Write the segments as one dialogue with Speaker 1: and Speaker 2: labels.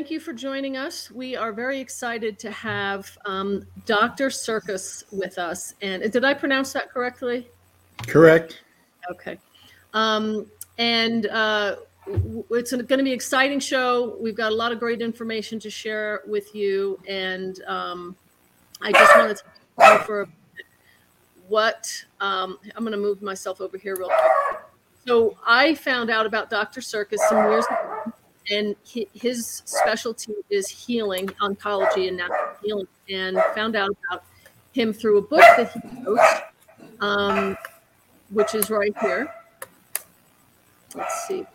Speaker 1: thank you for joining us. We are very excited to have um, Dr. Sircus with us. And did I pronounce that correctly?
Speaker 2: Correct.
Speaker 1: Okay. Um, and uh, it's going to be an exciting show. We've got a lot of great information to share with you. And um, I just wanted to go for what um, I'm going to move myself over here real quick. So I found out about Dr. Sircus some years ago, and he, his specialty is healing, oncology, and natural healing. And found out about him through a book that he wrote, um, which is right here. Let's see.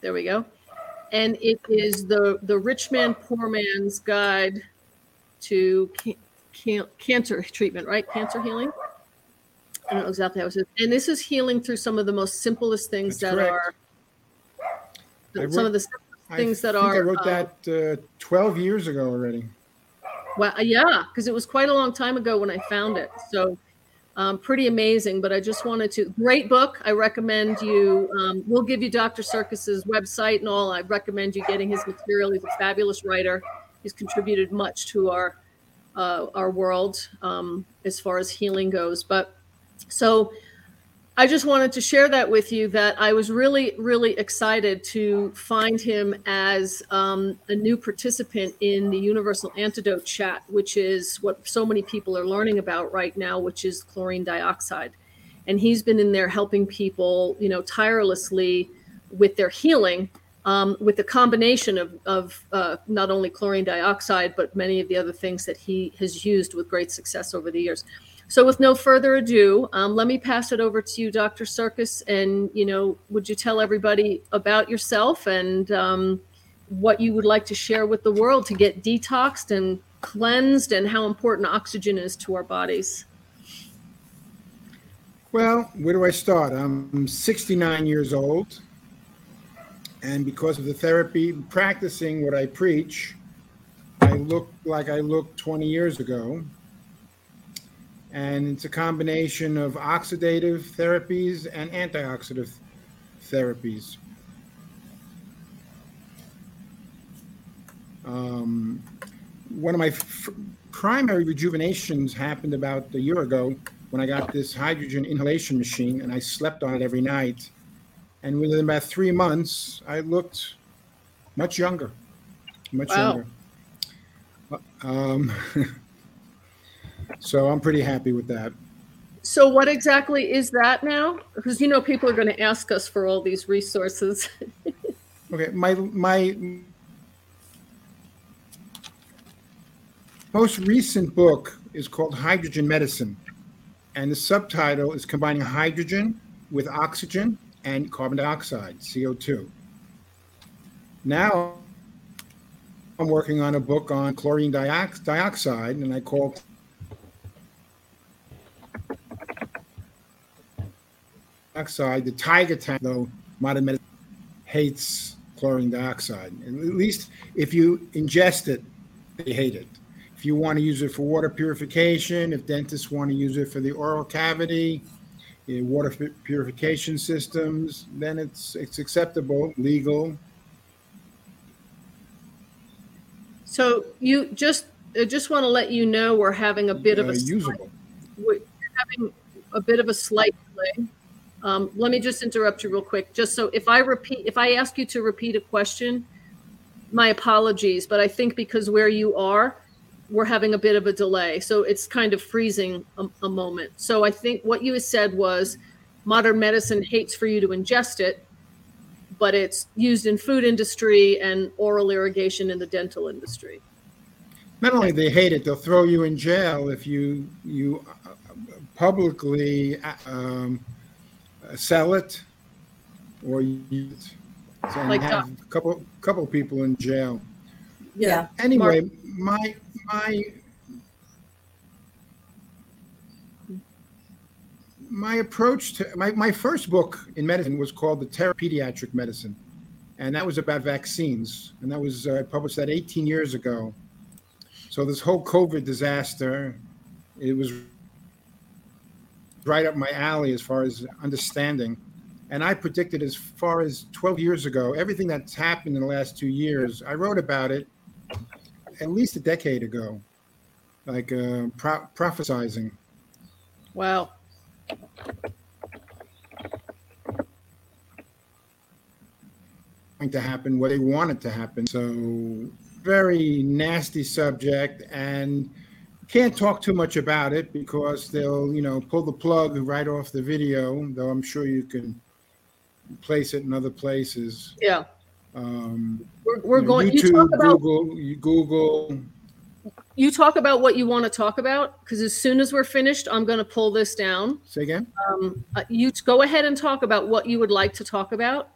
Speaker 1: There we go. And it is the the rich man, poor man's guide to can, can, cancer treatment, right? Cancer healing. I don't know exactly how it is. And this is healing through some of the most simplest things
Speaker 2: That's
Speaker 1: that
Speaker 2: correct.
Speaker 1: are
Speaker 2: I
Speaker 1: some of the things that are
Speaker 2: I wrote
Speaker 1: um,
Speaker 2: that uh, 12 years ago already.
Speaker 1: Well, yeah, because it was quite a long time ago when I found it. So um, pretty amazing. But I just wanted to great book. I recommend you. Um, we'll give you Dr. Sircus's website and all. I recommend you getting his material. He's a fabulous writer. He's contributed much to our uh, our world um, as far as healing goes. But so I just wanted to share that with you that I was really, really excited to find him as um, a new participant in the Universal Antidote Chat, which is what so many people are learning about right now, which is chlorine dioxide. And he's been in there helping people, you know, tirelessly with their healing um, with the combination of, of uh, not only chlorine dioxide, but many of the other things that he has used with great success over the years. So, with no further ado, um, let me pass it over to you, Dr. Sircus. And, you know, would you tell everybody about yourself and um, what you would like to share with the world to get detoxed and cleansed and how important oxygen is to our bodies?
Speaker 2: Well, where do I start? I'm 69 years old. And because of the therapy, practicing what I preach, I look like I looked 20 years ago. And it's a combination of oxidative therapies and antioxidant therapies. Um, one of my f- primary rejuvenations happened about a year ago when I got this hydrogen inhalation machine and I slept on it every night. And within about three months, I looked much younger, much
Speaker 1: Wow.
Speaker 2: younger. Um, so I'm pretty happy with that.
Speaker 1: So, what exactly is that now? Because, you know, people are going to ask us for all these resources.
Speaker 2: Okay, my my most recent book is called Hydrogen Medicine, and the subtitle is combining hydrogen with oxygen and carbon dioxide, CO2. Now I'm working on a book on chlorine dioxide, and I call dioxide the tiger tank, though modern medicine hates chlorine dioxide. And at least if you ingest it, they hate it. If you want to use it for water purification, if dentists want to use it for the oral cavity, eh, water purification systems, then it's it's acceptable, legal.
Speaker 1: So, you just, I just want to let you know we're having a bit of
Speaker 2: uh,
Speaker 1: a
Speaker 2: usable.
Speaker 1: we're having a bit of a slight delay. Um, let me just interrupt you real quick, just so if I repeat, if I ask you to repeat a question, my apologies, but I think because where you are, we're having a bit of a delay. So it's kind of freezing a, a moment. So I think what you said was modern medicine hates for you to ingest it, but it's used in food industry and oral irrigation in the dental industry.
Speaker 2: Not only they hate it, they'll throw you in jail if you you uh, publicly uh, um, sell it or use it. So
Speaker 1: Like
Speaker 2: you have a couple couple people in jail.
Speaker 3: Yeah.
Speaker 2: Anyway, my my my approach to my, my first book in medicine was called the Terra Pediatric Medicine, and that was about vaccines, and that was uh, I published that 18 years ago. So this whole COVID disaster, it was right up my alley as far as understanding And I predicted as far as 12 years ago, everything that's happened in the last two years, I wrote about it at least a decade ago, like uh, pro- prophesizing.
Speaker 1: Wow.
Speaker 2: Going to happen what they wanted to happen. So, very nasty subject, and can't talk too much about it because they'll, you know, pull the plug right off the video. Though I'm sure you can place it in other places.
Speaker 1: Yeah.
Speaker 2: Um,
Speaker 1: We're, we're
Speaker 2: you know,
Speaker 1: going,
Speaker 2: YouTube,
Speaker 1: you talk about,
Speaker 2: Google, you Google.
Speaker 1: you talk about what you want to talk about. Cause as soon as we're finished, I'm going to pull this down.
Speaker 2: Say again.
Speaker 1: Um, uh, you go ahead and talk about what you would like to talk about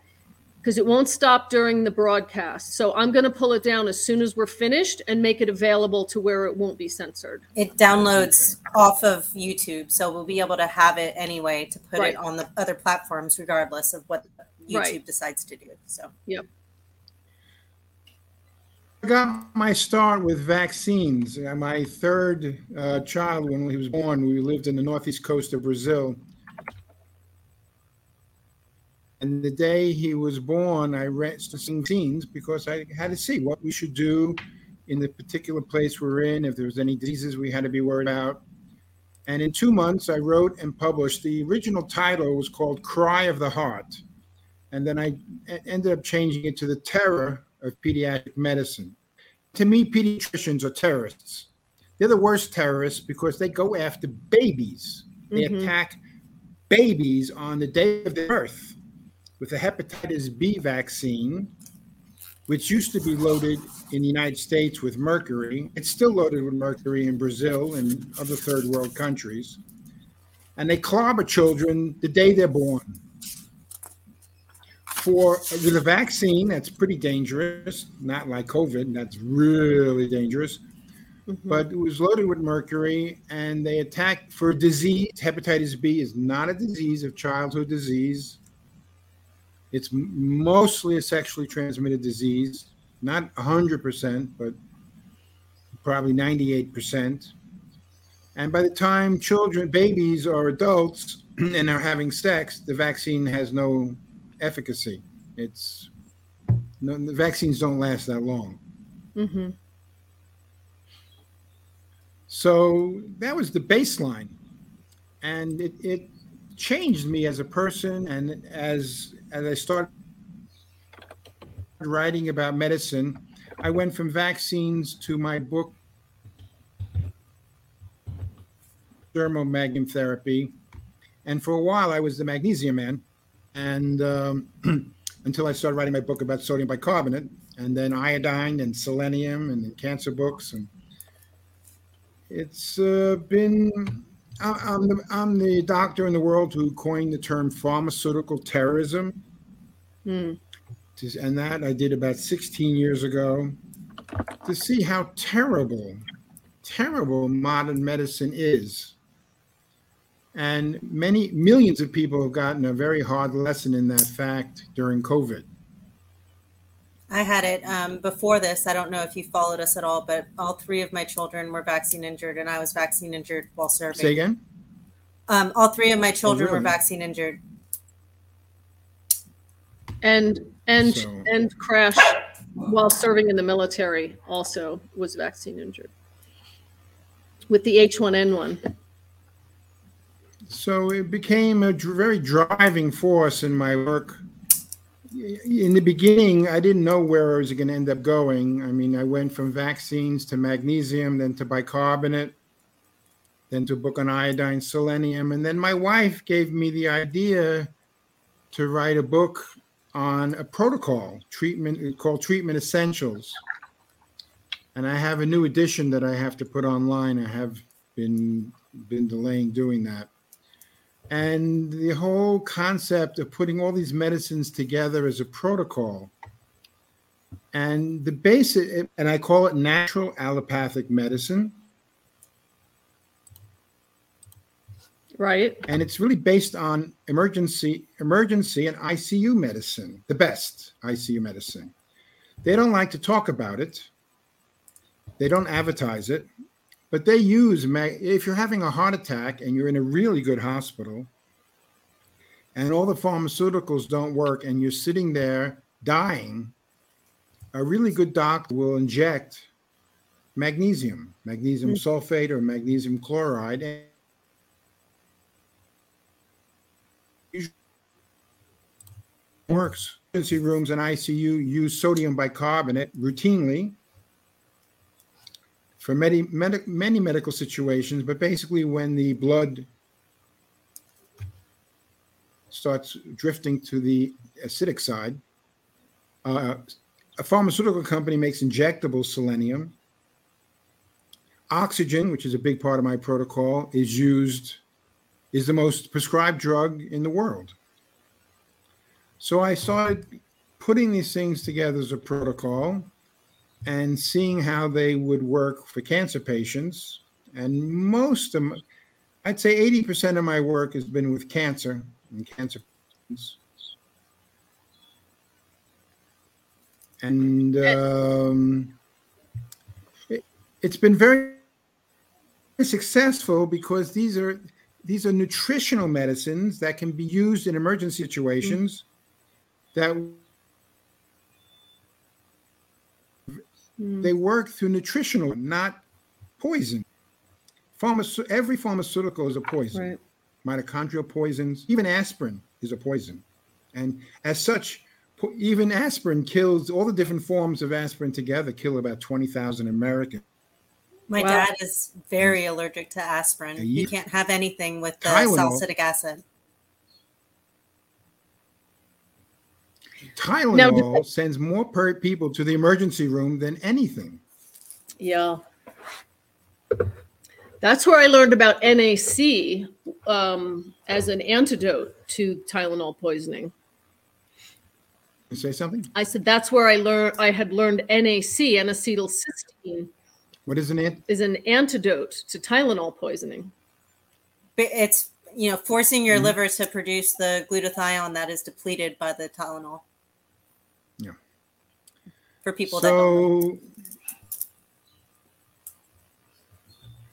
Speaker 1: because it won't stop during the broadcast. So I'm going to pull it down as soon as we're finished and make it available to where it won't be censored.
Speaker 3: It downloads off of YouTube, so we'll be able to have it anyway to put
Speaker 1: Right.
Speaker 3: it on the other platforms, regardless of what YouTube
Speaker 1: Right.
Speaker 3: decides to do. So yep.
Speaker 2: I got my start with vaccines. Uh, My third uh, child, when he was born, we lived in the northeast coast of Brazil. And the day he was born, I read some vaccines because I had to see what we should do in the particular place we're in, if there was any diseases we had to be worried about. And in two months, I wrote and published. The original title was called Cry of the Heart. And then I ended up changing it to The Terror of Pediatric Medicine. To me, pediatricians are terrorists. They're the worst terrorists because they go after babies. They
Speaker 1: Mhm.
Speaker 2: attack babies on the day of their birth with the hepatitis B vaccine, which used to be loaded in the United States with mercury. It's still loaded with mercury in Brazil and other third world countries. And they clobber children the day they're born. For with a vaccine, that's pretty dangerous, not like COVID, that's really dangerous
Speaker 1: Mhm.
Speaker 2: but it was loaded with mercury and they attacked for disease. Hepatitis B is not a disease of childhood disease. It's mostly a sexually transmitted disease, not 100%, but probably 98%. And by the time children, babies, or adults and are having sex, the vaccine has no efficacy. It's no, the vaccines don't last that long.
Speaker 1: Mm-hmm.
Speaker 2: So that was the baseline. And it, it changed me as a person. And as, as I started writing about medicine, I went from vaccines to my book, Dermomagnum Therapy. And for a while, I was the magnesium man. And um, until I started writing my book about sodium bicarbonate, and then iodine and selenium and cancer books. And it's uh, been I- I'm the, I'm the doctor in the world who coined the term pharmaceutical terrorism,
Speaker 1: Mm.
Speaker 2: to- and that I did about 16 years ago to see how terrible, terrible modern medicine is. And many millions of people have gotten a very hard lesson in that fact during COVID.
Speaker 3: I had it um, before this. I don't know if you followed us at all, but all three of my children were vaccine injured, and I was vaccine injured while serving.
Speaker 2: Say again?
Speaker 3: Um, all three of my children were
Speaker 2: really?
Speaker 3: vaccine injured.
Speaker 1: And, and,
Speaker 2: So-
Speaker 1: and crash while serving in the military also was vaccine injured with the H1N1.
Speaker 2: So it became a dr- very driving force in my work. In the beginning, I didn't know where I was going to end up going. I mean, I went from vaccines to magnesium, then to bicarbonate, then to a book on iodine, selenium. And then my wife gave me the idea to write a book on a protocol treatment called Treatment Essentials. And I have a new edition that I have to put online. I have been been delaying doing that and the whole concept of putting all these medicines together as a protocol and the basic and i call it natural allopathic medicine.
Speaker 1: Right.
Speaker 2: and it's really based on emergency emergency and icu medicine the best icu medicine. They don't like to talk about it. They don't advertise it but they use if you're having a heart attack and you're in a really good hospital and all the pharmaceuticals don't work and you're sitting there dying, a really good doctor will inject magnesium, magnesium mm-hmm. sulfate or magnesium chloride. works. Emergency rooms and ICU use sodium bicarbonate routinely for many, many, many medical situations, but basically when the blood starts drifting to the acidic side, uh, a pharmaceutical company makes injectable selenium. Oxygen, which is a big part of my protocol, is used, is the most prescribed drug in the world. So I started putting these things together as a protocol and seeing how they would work for cancer patients. And most of, my, I'd say 80% of my work has been with cancer and cancer patients. And um, it, it's been very successful because these are these are nutritional medicines that can be used in emergency situations mm-hmm. that Mm. They work through nutritional, not poison. Pharmace- every pharmaceutical is a poison. Right. Mitochondrial poisons, even aspirin is a poison. And as such, po- even aspirin kills all the different forms of aspirin together, kill about 20,000 Americans.
Speaker 3: My wow. dad is very allergic to aspirin. He can't have anything with the Tylenol, salicylic acid.
Speaker 2: Tylenol now, sends more per people to the emergency room than anything.
Speaker 1: Yeah. That's where I learned about NAC um, as an antidote to Tylenol poisoning.
Speaker 2: You say something?
Speaker 1: I said that's where I learned. I had learned NAC, N-acetylcysteine.
Speaker 2: What is an ant-
Speaker 1: is an antidote to Tylenol poisoning?
Speaker 3: It's you know forcing your mm-hmm. liver to produce the glutathione that is depleted by the Tylenol for people so,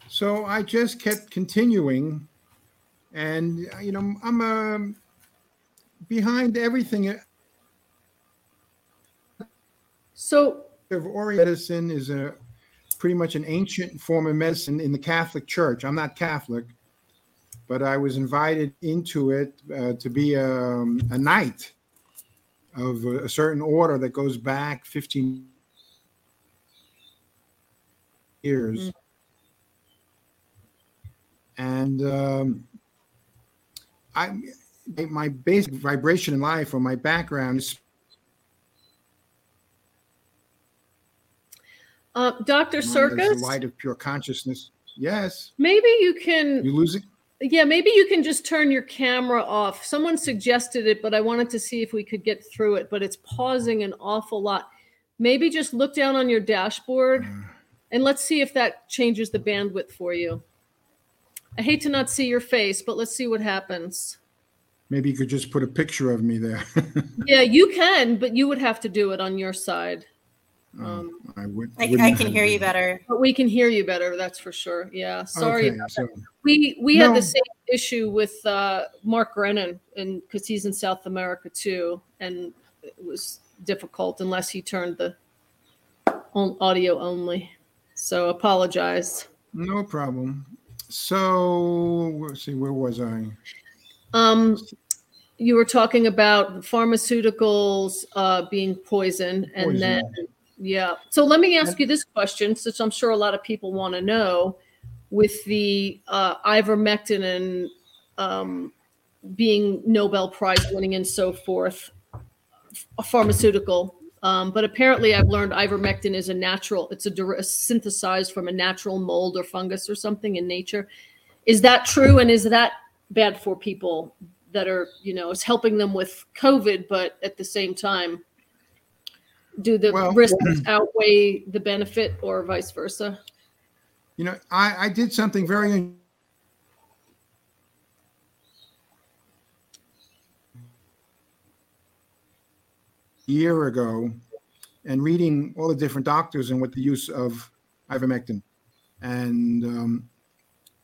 Speaker 2: So I just kept continuing, and you know I'm uh, behind everything.
Speaker 1: So
Speaker 2: of Oriental medicine is a pretty much an ancient form of medicine in the Catholic Church. I'm not Catholic, but I was invited into it uh, to be a, um, a knight of a certain order that goes back 15 years. Mm-hmm. And um, I, my basic vibration in life or my background is.
Speaker 1: Uh, Dr. Sircus?
Speaker 2: The light of pure consciousness. Yes.
Speaker 1: Maybe you can.
Speaker 2: You lose it?
Speaker 1: Yeah, maybe you can just turn your camera off. Someone suggested it, but I wanted to see if we could get through it, but it's pausing an awful lot. Maybe just look down on your dashboard mm. and let's see if that changes the bandwidth for you. I hate to not see your face, but let's see what happens.
Speaker 2: Maybe you could just put a picture of me there.
Speaker 1: yeah, you can, but you would have to do it on your side.
Speaker 2: Oh, um, I would.
Speaker 3: I, I can hear you better.
Speaker 1: But we can hear you better. That's for sure. Yeah. Sorry. Okay, so, we we no. had the same issue with uh, Mark Grenon, and because he's in South America too, and it was difficult unless he turned the audio only. So apologize.
Speaker 2: No problem. So let's see, where was I?
Speaker 1: Um, you were talking about pharmaceuticals uh, being poison, and poison. then yeah. So let me ask you this question, since I'm sure a lot of people want to know, with the uh, ivermectin and um, being Nobel Prize winning and so forth, a pharmaceutical. Um, but apparently, I've learned ivermectin is a natural. It's a, a synthesized from a natural mold or fungus or something in nature. Is that true? And is that bad for people that are, you know, it's helping them with COVID, but at the same time do the well, risks outweigh the benefit or vice versa?
Speaker 2: You know, I, I did something very year ago and reading all the different doctors and what the use of ivermectin. And um,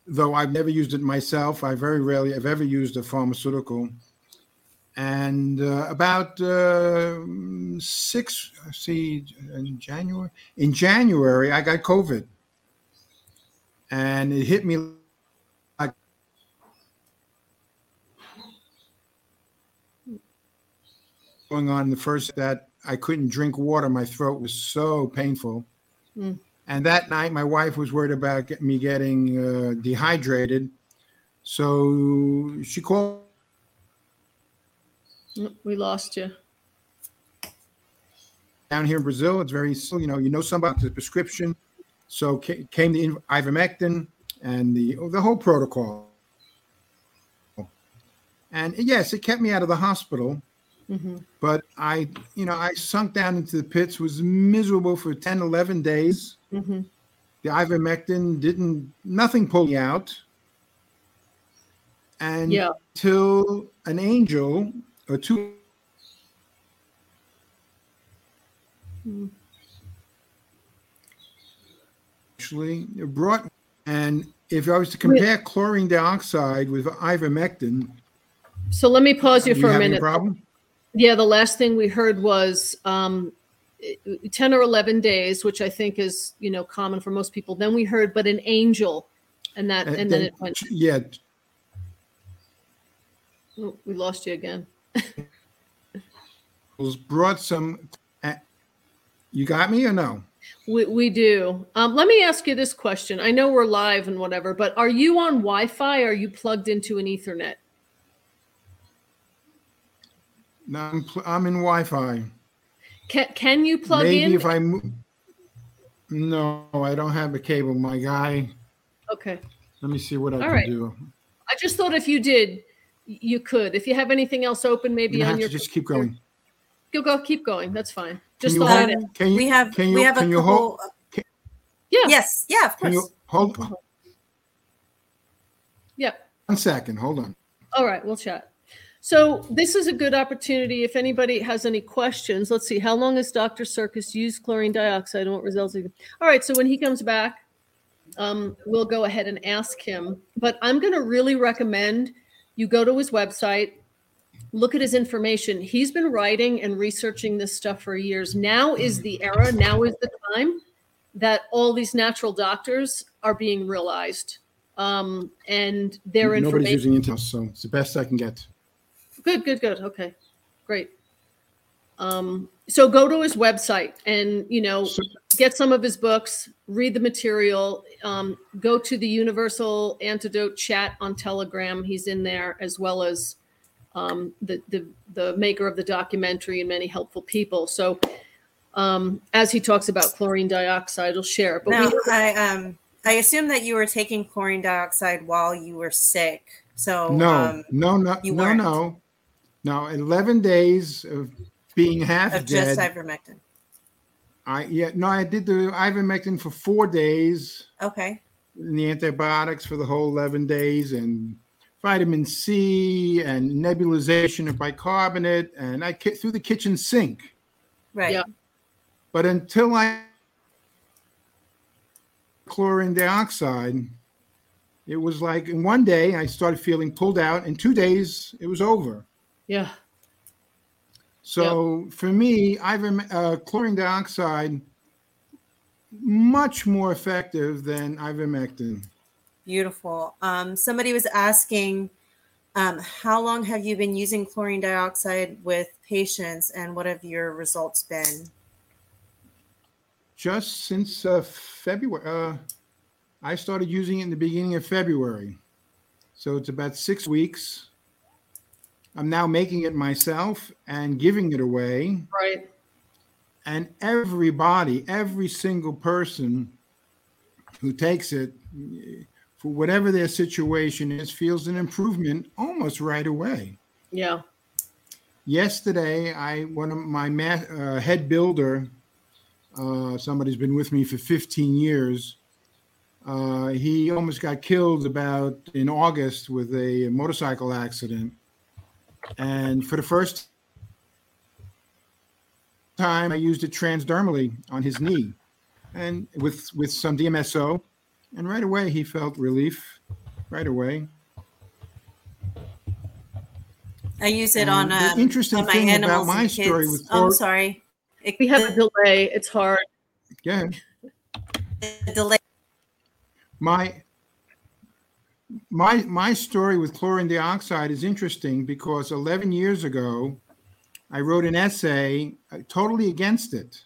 Speaker 2: though I've never used it myself, I very rarely have ever used a pharmaceutical. and uh, about uh, six, see, in January, in January, I got COVID, and it hit me like going on the first that I couldn't drink water. My throat was so painful.
Speaker 1: Mm.
Speaker 2: And that night, my wife was worried about get- me getting uh, dehydrated. So she called
Speaker 1: Mm, We lost you.
Speaker 2: down here in Brazil. It's very, you know, you know somebody with a prescription. So ca- came the ivermectin and the the whole protocol. And yes, it kept me out of the hospital.
Speaker 1: hmm
Speaker 2: But I, you know, I sunk down into the pits, was miserable for 10, 11 days.
Speaker 1: hmm
Speaker 2: The ivermectin didn't, nothing pulled me out. And
Speaker 1: Yeah.
Speaker 2: till an angel or two
Speaker 1: Mm.
Speaker 2: Actually brought, and if I was to compare chlorine dioxide with ivermectin,
Speaker 1: So let me pause you for
Speaker 2: you
Speaker 1: a minute.
Speaker 2: problem?
Speaker 1: Yeah, the last thing we heard was um, 10 or 11 days, which I think is, you know, common for most people. Then we heard, but an angel. And that, and then it went,
Speaker 2: yeah,
Speaker 1: oh, we lost you again.
Speaker 2: was brought some. You got me or no?
Speaker 1: We, we do. Um, let me ask you this question. I know we're live and whatever, but are you on Wi Fi? Are you plugged into an Ethernet?
Speaker 2: No, I'm, pl- I'm in Wi-Fi.
Speaker 1: Can, can you plug in?
Speaker 2: Maybe
Speaker 1: in?
Speaker 2: if I move. No, I don't have a cable. My guy.
Speaker 1: okay.
Speaker 2: Let me see what I
Speaker 1: All
Speaker 2: can
Speaker 1: right.
Speaker 2: do.
Speaker 1: I just thought if you did, you could. If you have anything else open, maybe
Speaker 2: You
Speaker 1: on
Speaker 2: have
Speaker 1: your
Speaker 2: to just keep going.
Speaker 1: Go go keep going. That's fine.
Speaker 2: Can
Speaker 1: Just
Speaker 2: you
Speaker 1: thought
Speaker 2: hold-
Speaker 1: I'd
Speaker 3: Um,
Speaker 2: Can you?
Speaker 3: we have
Speaker 2: Can you?
Speaker 3: we have a
Speaker 2: can you
Speaker 3: couple.
Speaker 2: hold?
Speaker 1: yeah.
Speaker 3: Yes, yeah, of
Speaker 2: Can
Speaker 3: course.
Speaker 2: you hold?
Speaker 1: Yeah.
Speaker 2: One second. Hold on.
Speaker 1: All right, we'll chat. So this is a good opportunity. If anybody has any questions, let's see. How long has Dr. Sircus used chlorine dioxide and what results? he- All right, so when he comes back, um, we'll go ahead and ask him. But I'm going to really recommend you go to his website, look at his information. He's been writing and researching this stuff for years. Now is the era. Now is the time that all these natural doctors are being realized, um, and their
Speaker 2: Nobody's
Speaker 1: information.
Speaker 2: using Intel, so it's the best I can get.
Speaker 1: Good, good, good. Okay, great. Um, so go to his website and you know
Speaker 2: So-
Speaker 1: get some of his books, read the material. Um, go to the Universal Antidote chat on Telegram. He's in there as well as um, the the the maker of the documentary and many helpful people. So um, as he talks about chlorine dioxide, he'll share. But
Speaker 3: Now,
Speaker 1: we,
Speaker 3: I um I assume that you were taking chlorine dioxide while you were sick. So
Speaker 2: No,
Speaker 3: um,
Speaker 2: no, no,
Speaker 3: you
Speaker 2: no,
Speaker 3: weren't.
Speaker 2: no, no. Eleven days of being half
Speaker 3: of just
Speaker 2: dead.
Speaker 3: ivermectin.
Speaker 2: I yeah, no, I did the ivermectin for four days.
Speaker 3: Okay.
Speaker 2: and the antibiotics for the whole 11 days and vitamin C and nebulization of bicarbonate and I ki- through the kitchen sink.
Speaker 3: Right.
Speaker 1: Yeah.
Speaker 2: But until I chlorine dioxide, it was like in one day I started feeling pulled out. In two days it was over.
Speaker 1: yeah,
Speaker 2: So for me, iverme- uh, chlorine dioxide much more effective than ivermectin.
Speaker 3: Beautiful. Um, somebody was asking, um, how long have you been using chlorine dioxide with patients, and what have your results been?
Speaker 2: just since uh, February. Uh, I started using it in the beginning of February. So it's about six weeks. I'm now making it myself and giving it away.
Speaker 1: right.
Speaker 2: And everybody, every single person who takes it, for whatever their situation is, feels an improvement almost right away.
Speaker 1: Yeah,
Speaker 2: Yesterday, I one of my ma- uh, head builder, uh, somebody's been with me for 15 years. Uh, he almost got killed about in August with a motorcycle accident, and for the first time, I used it transdermally on his knee, and with with some DMSO, and right away he felt relief. Right away.
Speaker 3: I use it
Speaker 2: And
Speaker 3: on,
Speaker 2: the
Speaker 3: um,
Speaker 2: interesting
Speaker 3: on my
Speaker 2: thing about my
Speaker 3: and
Speaker 2: story
Speaker 3: kids.
Speaker 2: with
Speaker 3: Oh, I'm sorry. It,
Speaker 1: We have a delay. It's hard.
Speaker 2: Yeah,
Speaker 3: the delay.
Speaker 2: my my my story with chlorine dioxide is interesting because 11 years ago, I wrote an essay uh, totally against it,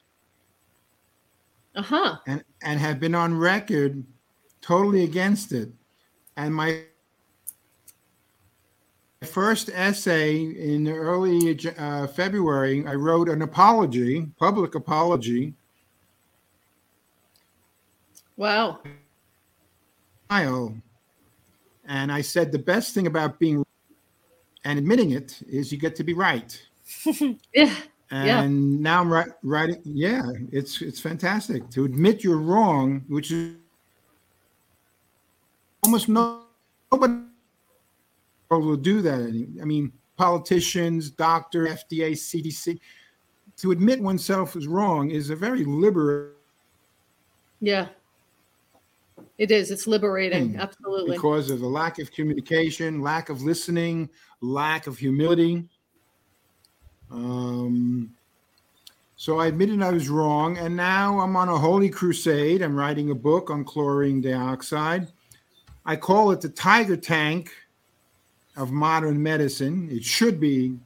Speaker 1: Uh huh.
Speaker 2: and and have been on record totally against it. And my first essay in early uh, February, I wrote an apology, public apology,
Speaker 1: Wow.
Speaker 2: And I said the best thing about being and admitting it is you get to be right.
Speaker 1: Yeah.
Speaker 2: And
Speaker 1: Yeah.
Speaker 2: now I'm ri- writing. Yeah, it's it's fantastic to admit you're wrong, which is almost no nobody will do that. any- I mean, politicians, doctor, FDA, CDC. To admit oneself is wrong is a very liberating
Speaker 1: Yeah. It is. It's liberating.
Speaker 2: Hmm.
Speaker 1: Absolutely.
Speaker 2: because of the lack of communication, lack of listening, lack of humility. Um, so I admitted I was wrong, and now I'm on a holy crusade. I'm writing a book on chlorine dioxide. I call it the tiger tank of modern medicine. It should be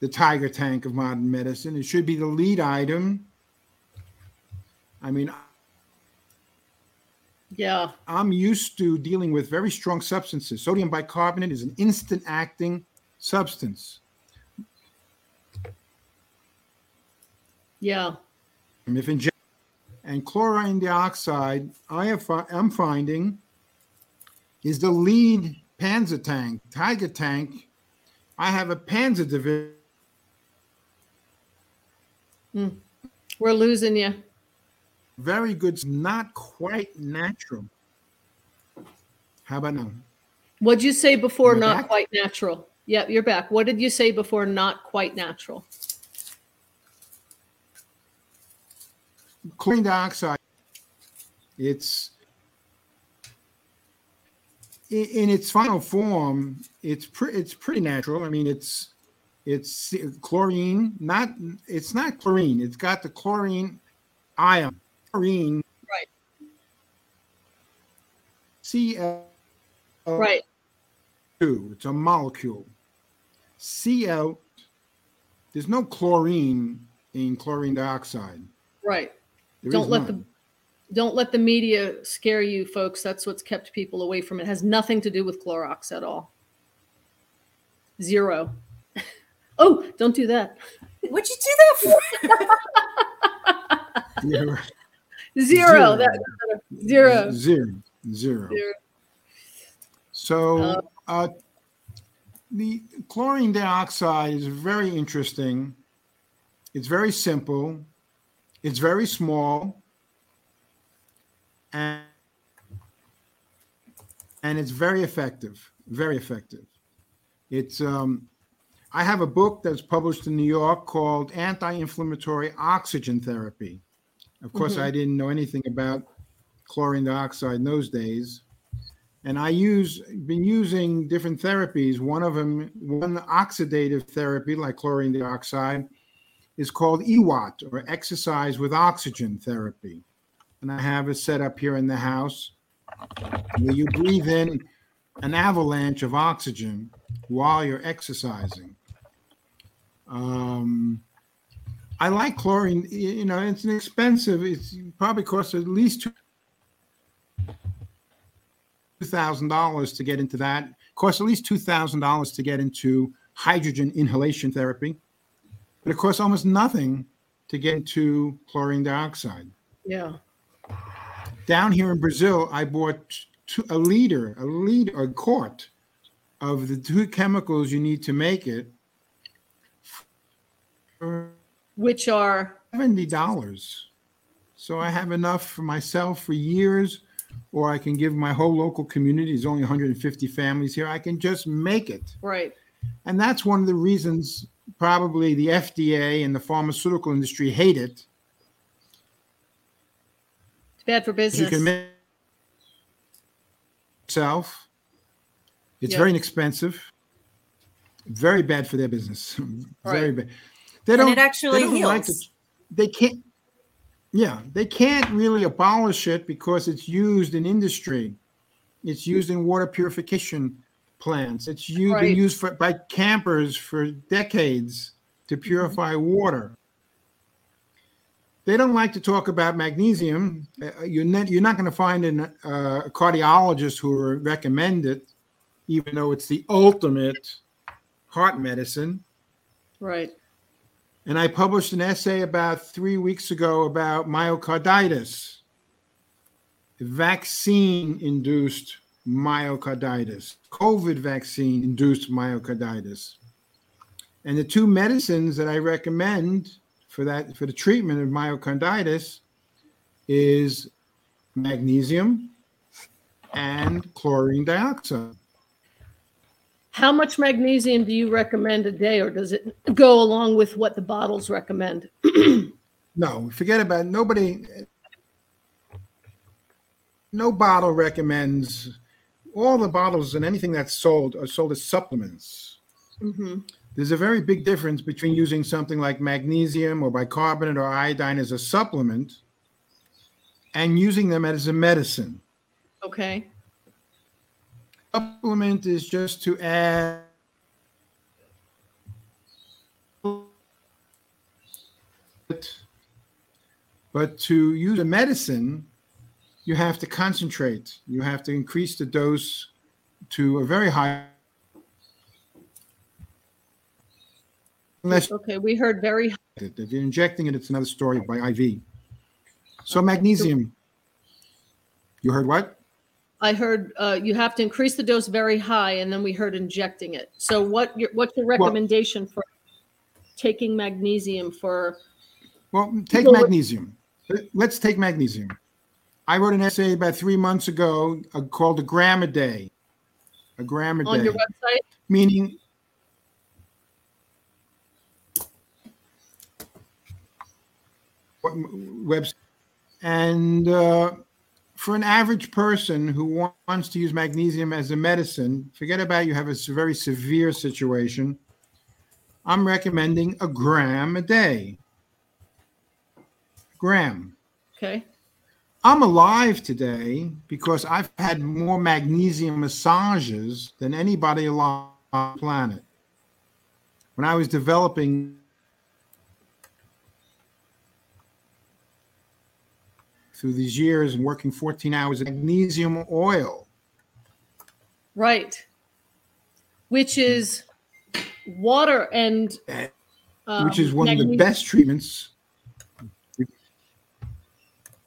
Speaker 2: the tiger tank of modern medicine. It should be the lead item. I mean,
Speaker 1: Yeah.
Speaker 2: I'm used to dealing with very strong substances. Sodium bicarbonate is an instant acting substance.
Speaker 1: Yeah.
Speaker 2: And if injected, and chlorine dioxide, I I'm finding is the lead Panzer tank, Tiger tank. I have a Panzer division. Hmm.
Speaker 1: We're losing you.
Speaker 2: Very good, not quite natural. How about now?
Speaker 1: What'd you say before
Speaker 2: I
Speaker 1: not
Speaker 2: back?
Speaker 1: quite natural? Yeah, you're back. What did you say before not quite natural?
Speaker 2: chlorine dioxide it's in, in its final form it's pre- it's pretty natural i mean it's it's chlorine not it's not chlorine it's got the chlorine ion chlorine
Speaker 1: Right.
Speaker 2: cl
Speaker 1: Right.
Speaker 2: two it's a molecule cl there's no chlorine in chlorine dioxide
Speaker 1: Right.
Speaker 2: There
Speaker 1: Don't let
Speaker 2: none.
Speaker 1: the don't let the media scare you, folks. That's what's kept people away from it. it has nothing to do with Clorox at all. Zero. oh, don't do that.
Speaker 3: What'd you do that for?
Speaker 2: Yeah, right.
Speaker 1: Zero. That zero.
Speaker 2: Zero. Zero.
Speaker 1: Zero.
Speaker 2: So
Speaker 1: Uh,
Speaker 2: uh, the chlorine dioxide is very interesting. It's very simple. It's very small. And, and it's very effective. Very effective. It's um, I have a book that's published in New York called Anti-Inflammatory Oxygen Therapy. Of course,
Speaker 1: Mhm.
Speaker 2: I didn't know anything about chlorine dioxide in those days. And I use been using different therapies. One of them, one oxidative therapy like chlorine dioxide, is called EWOT or exercise with oxygen therapy. And I have it set up here in the house where you breathe in an avalanche of oxygen while you're exercising. Um, I like chlorine. You know, it's inexpensive. It's probably costs at least two thousand dollars to get into that. Costs at least two thousand dollars to get into hydrogen inhalation therapy, but it costs almost nothing to get into chlorine dioxide.
Speaker 1: Yeah.
Speaker 2: Down here in Brazil, I bought two, a liter, a liter, a quart of the two chemicals you need to make it
Speaker 1: Which are
Speaker 2: seventy dollars. So I have enough for myself for years, or I can give my whole local community. There's only 150 families here. I can just make it,
Speaker 1: right.
Speaker 2: and that's one of the reasons probably the FDA and the pharmaceutical industry hate it.
Speaker 1: It's for
Speaker 2: business. You can make yourself. It's
Speaker 1: Yeah.
Speaker 2: very inexpensive. Very bad for their business. Very
Speaker 1: Right.
Speaker 2: bad. They don't.
Speaker 3: And it actually
Speaker 2: they don't like
Speaker 3: heals.
Speaker 2: they can't. Yeah, they can't really abolish it because it's used in industry. It's used in water purification plants. It's used,
Speaker 1: Right.
Speaker 2: been used for, by campers for decades to purify water. They don't like to talk about magnesium. Uh, you're not, you're not going to find an, uh, a cardiologist who will recommend it, even though it's the ultimate heart medicine.
Speaker 1: Right.
Speaker 2: And I published an essay about three weeks ago about myocarditis, vaccine induced myocarditis, COVID vaccine induced myocarditis. And the two medicines that I recommend for that for the treatment of myocarditis is magnesium and chlorine dioxide.
Speaker 1: How much magnesium do you recommend a day, or does it go along with what the bottles recommend?
Speaker 2: No, forget about it. nobody. No bottle recommends. All the bottles and anything that's sold are sold as supplements.
Speaker 1: hmm
Speaker 2: There's a very big difference between using something like magnesium or bicarbonate or iodine as a supplement and using them as a medicine.
Speaker 1: Okay.
Speaker 2: Supplement is just to add but to use a medicine you have to concentrate you have to increase the dose to a very high unless
Speaker 1: Okay. We heard very.
Speaker 2: if you're injecting it it's another story by iv so magnesium you heard what
Speaker 1: I heard uh, you have to increase the dose very high, and then we heard injecting it. So, what your what's your recommendation for taking magnesium for?
Speaker 2: Well, take magnesium. Let's take magnesium. I wrote an essay about three months ago uh, called "A Gram a Day." A gram a
Speaker 1: on
Speaker 2: day,
Speaker 1: your website?
Speaker 2: meaning website? And uh, for an average person who wants to use magnesium as a medicine, forget about you have a very severe situation. I'm recommending a gram a day. Gram.
Speaker 1: Okay.
Speaker 2: I'm alive today because I've had more magnesium massages than anybody alive on the planet. When I was developing through these years and working 14 hours of magnesium oil,
Speaker 1: Right. Which is water and. um,
Speaker 2: which is one of the best treatments.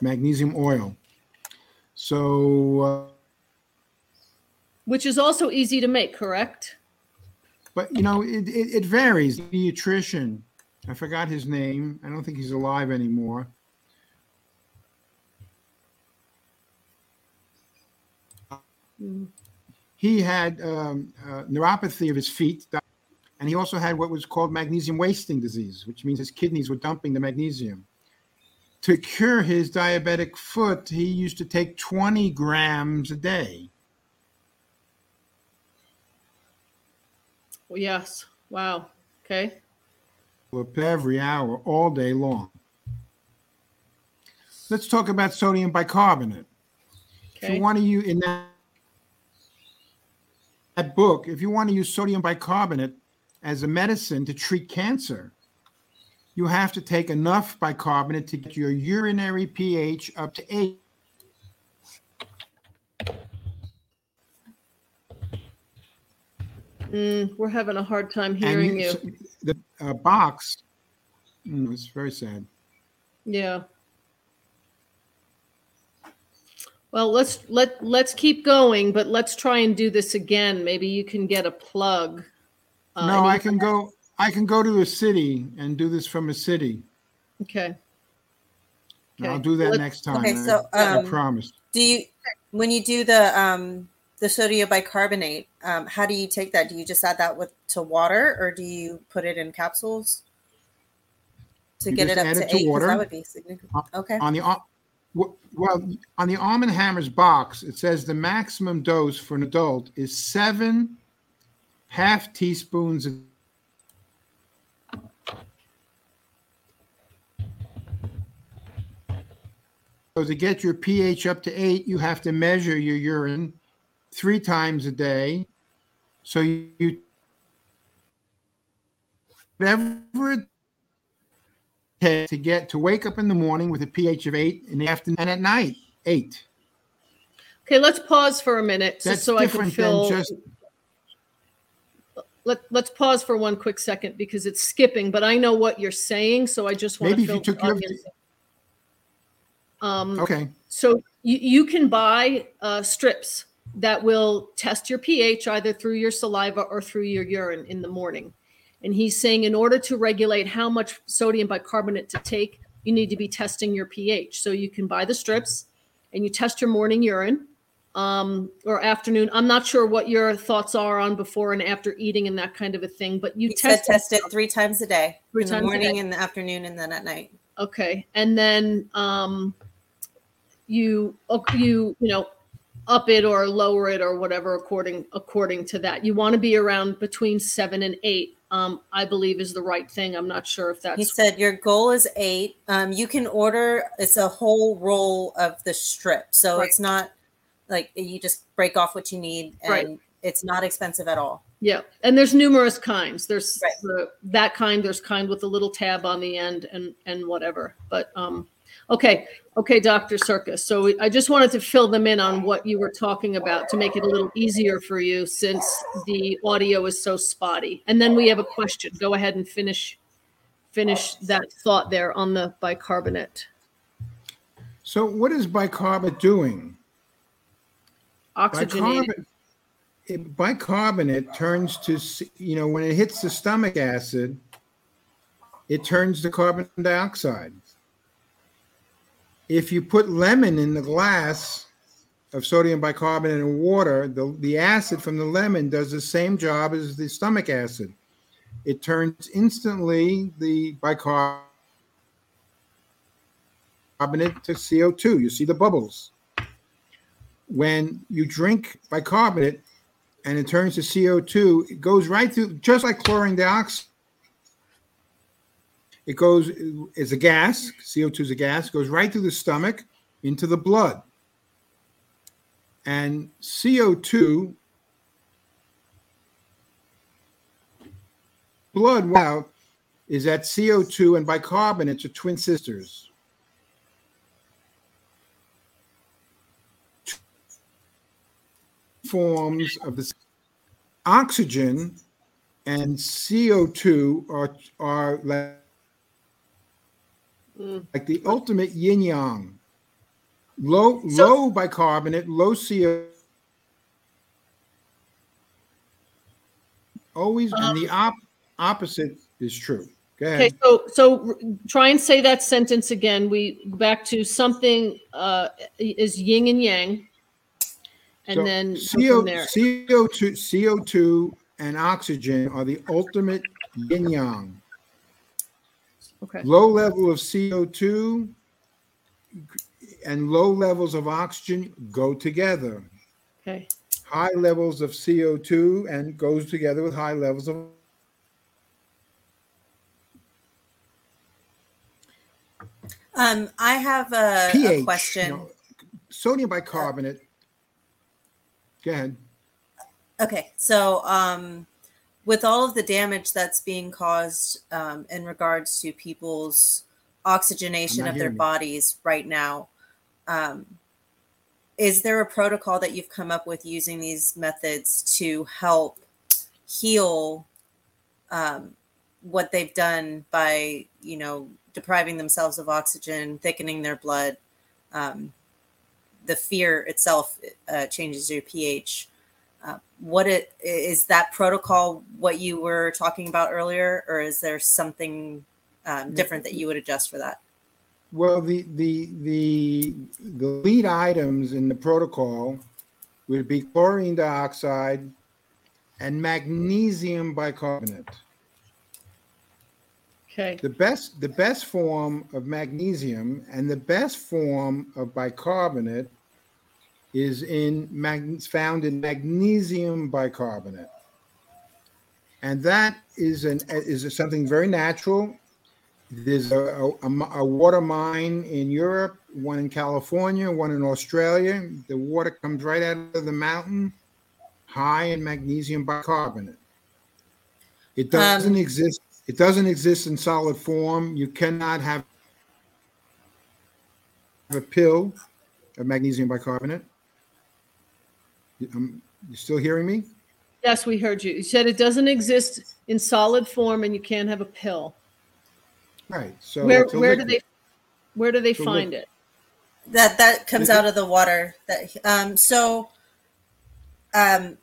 Speaker 2: Magnesium oil. So, uh,
Speaker 1: Which is also easy to make, correct?
Speaker 2: but you know, it, it, it varies. The Nutrition. I forgot his name. I don't think he's alive anymore. He had um, uh, neuropathy of his feet, and he also had what was called magnesium wasting disease, which means his kidneys were dumping the magnesium. To cure his diabetic foot, he used to take 20 grams a day.
Speaker 1: Well, yes. Wow. Okay.
Speaker 2: every hour, all day long. Let's talk about sodium bicarbonate. If
Speaker 1: Okay.
Speaker 2: you want to use in that, that book, if you want to use sodium bicarbonate as a medicine to treat cancer, you have to take enough bicarbonate to get your urinary pH up to eight.
Speaker 1: Mm, we're having a hard time hearing
Speaker 2: you-
Speaker 1: you.
Speaker 2: the uh, box, mm, it's very sad.
Speaker 1: Yeah. Well, let's let let's keep going, but let's try and do this again. Maybe you can get a plug. Uh,
Speaker 2: no, I can go. I can go to a city and do this from a city.
Speaker 1: Okay.
Speaker 2: And I'll do that
Speaker 1: Let's-
Speaker 2: next time.
Speaker 3: Okay,
Speaker 2: I-
Speaker 3: so,
Speaker 2: I,
Speaker 3: um,
Speaker 2: promise.
Speaker 3: Do you when you do the um the sodium bicarbonate, um, how do you take that? Do you just add that with to water or do you put it in capsules to
Speaker 2: You
Speaker 3: get it up
Speaker 2: add
Speaker 3: to
Speaker 2: it to
Speaker 3: eight? 'Cause
Speaker 2: water.
Speaker 3: That would be significant. Okay.
Speaker 2: on the Ar- w- well on the Arm and Hammer's box, it says the maximum dose for an adult is seven half teaspoons of So to get your pH up to eight, you have to measure your urine three times a day. So you, you whatever takes to get to wake up in the morning with a pH of eight in the afternoon and at night eight.
Speaker 1: Okay, let's pause for a minute
Speaker 2: That's
Speaker 1: so I can fill.
Speaker 2: just
Speaker 1: Let, let's pause for one quick second because it's skipping, but I know what you're saying, so I just want
Speaker 2: Maybe
Speaker 1: to
Speaker 2: if you took your-.
Speaker 1: Um,
Speaker 2: okay.
Speaker 1: So you, you can buy uh, strips that will test your pH either through your saliva or through your urine in the morning. And he's saying in order to regulate how much sodium bicarbonate to take, you need to be testing your pH. So you can buy the strips and you test your morning urine um, or afternoon. I'm not sure what your thoughts are on before and after eating and that kind of a thing, but you
Speaker 3: You
Speaker 1: test
Speaker 3: test it three times a day.
Speaker 1: Three
Speaker 3: in
Speaker 1: times
Speaker 3: the morning, in the afternoon, and then at night.
Speaker 1: Okay, and then um, you you you know up it or lower it or whatever according according to that. You want to be around between seven and eight. Um, I believe is the right thing. I'm not sure if that's.
Speaker 3: He said your goal is eight. Um, you can order. It's a whole roll of the strip, so
Speaker 1: Right.
Speaker 3: it's not like you just break off what you need, and
Speaker 1: Right.
Speaker 3: it's not expensive at all.
Speaker 1: yeah. And there's numerous kinds. There's
Speaker 3: Right.
Speaker 1: the, that kind. There's kind with a little tab on the end and and whatever. But um, okay, okay, Doctor Sircus. So I just wanted to fill them in on what you were talking about to make it a little easier for you since the audio is so spotty. And then we have a question. Go ahead and finish finish that thought there on the bicarbonate.
Speaker 2: So what is bicarbonate doing?
Speaker 1: Oxygenated.
Speaker 2: Bicarbonate, it, bicarbonate turns to, you know, when it hits the stomach acid, it turns to carbon dioxide. If you put lemon in the glass of sodium bicarbonate and water, the, the acid from the lemon does the same job as the stomach acid. It turns instantly the bicarbonate to CO2. You see the bubbles when you drink bicarbonate and it turns to CO2, it goes right through, just like chlorine dioxide. It goes, as a gas, CO2 is a gas, goes right through the stomach into the blood. And CO2, blood, wow, is that CO2 and bicarbonates are twin sisters. forms of the oxygen and CO2 are are like,
Speaker 1: Mm.
Speaker 2: like the ultimate yin yang. Low
Speaker 1: So-
Speaker 2: low bicarbonate, low CO. Always, and the op- opposite is true.
Speaker 1: Okay, so so r- try and say that sentence again. We back to something uh, is yin and yang, and
Speaker 2: So
Speaker 1: then
Speaker 2: CO. CO2, CO2 and oxygen are the ultimate yin yang.
Speaker 1: Okay.
Speaker 2: Low level of CO2 and low levels of oxygen go together.
Speaker 1: Okay.
Speaker 2: High levels of CO2 and goes together with high levels of
Speaker 3: Um, I have a, a
Speaker 2: pH.
Speaker 3: question.
Speaker 2: no, sodium bicarbonate. Go ahead.
Speaker 3: Okay, so um, with all of the damage that's being caused um, in regards to people's oxygenation of their bodies right now, um, is there a protocol that you've come up with using these methods to help heal um, what they've done by, you know, depriving themselves of oxygen, thickening their blood? Um, the fear itself uh, changes your pH uh, what it is that protocol what you were talking about earlier or is there something um, different that you would adjust for that
Speaker 2: Well, the the the the lead items in the protocol would be chlorine dioxide and magnesium bicarbonate.
Speaker 1: Okay.
Speaker 2: The best the best form of magnesium and the best form of bicarbonate is in mag, found in magnesium bicarbonate. and that is an is something very natural. There's a, a, a, water mine in Europe, one in California, one in Australia. The water comes right out of the mountain, high in magnesium bicarbonate. It doesn't um, exist. It doesn't exist in solid form. You cannot have a pill of magnesium bicarbonate. Um, you still hearing me?
Speaker 1: Yes, we heard you. You said it doesn't exist in solid form, and you can't have a pill.
Speaker 2: Right. So
Speaker 1: where where do they where do they so find it?
Speaker 3: That that comes out of the water. That um so um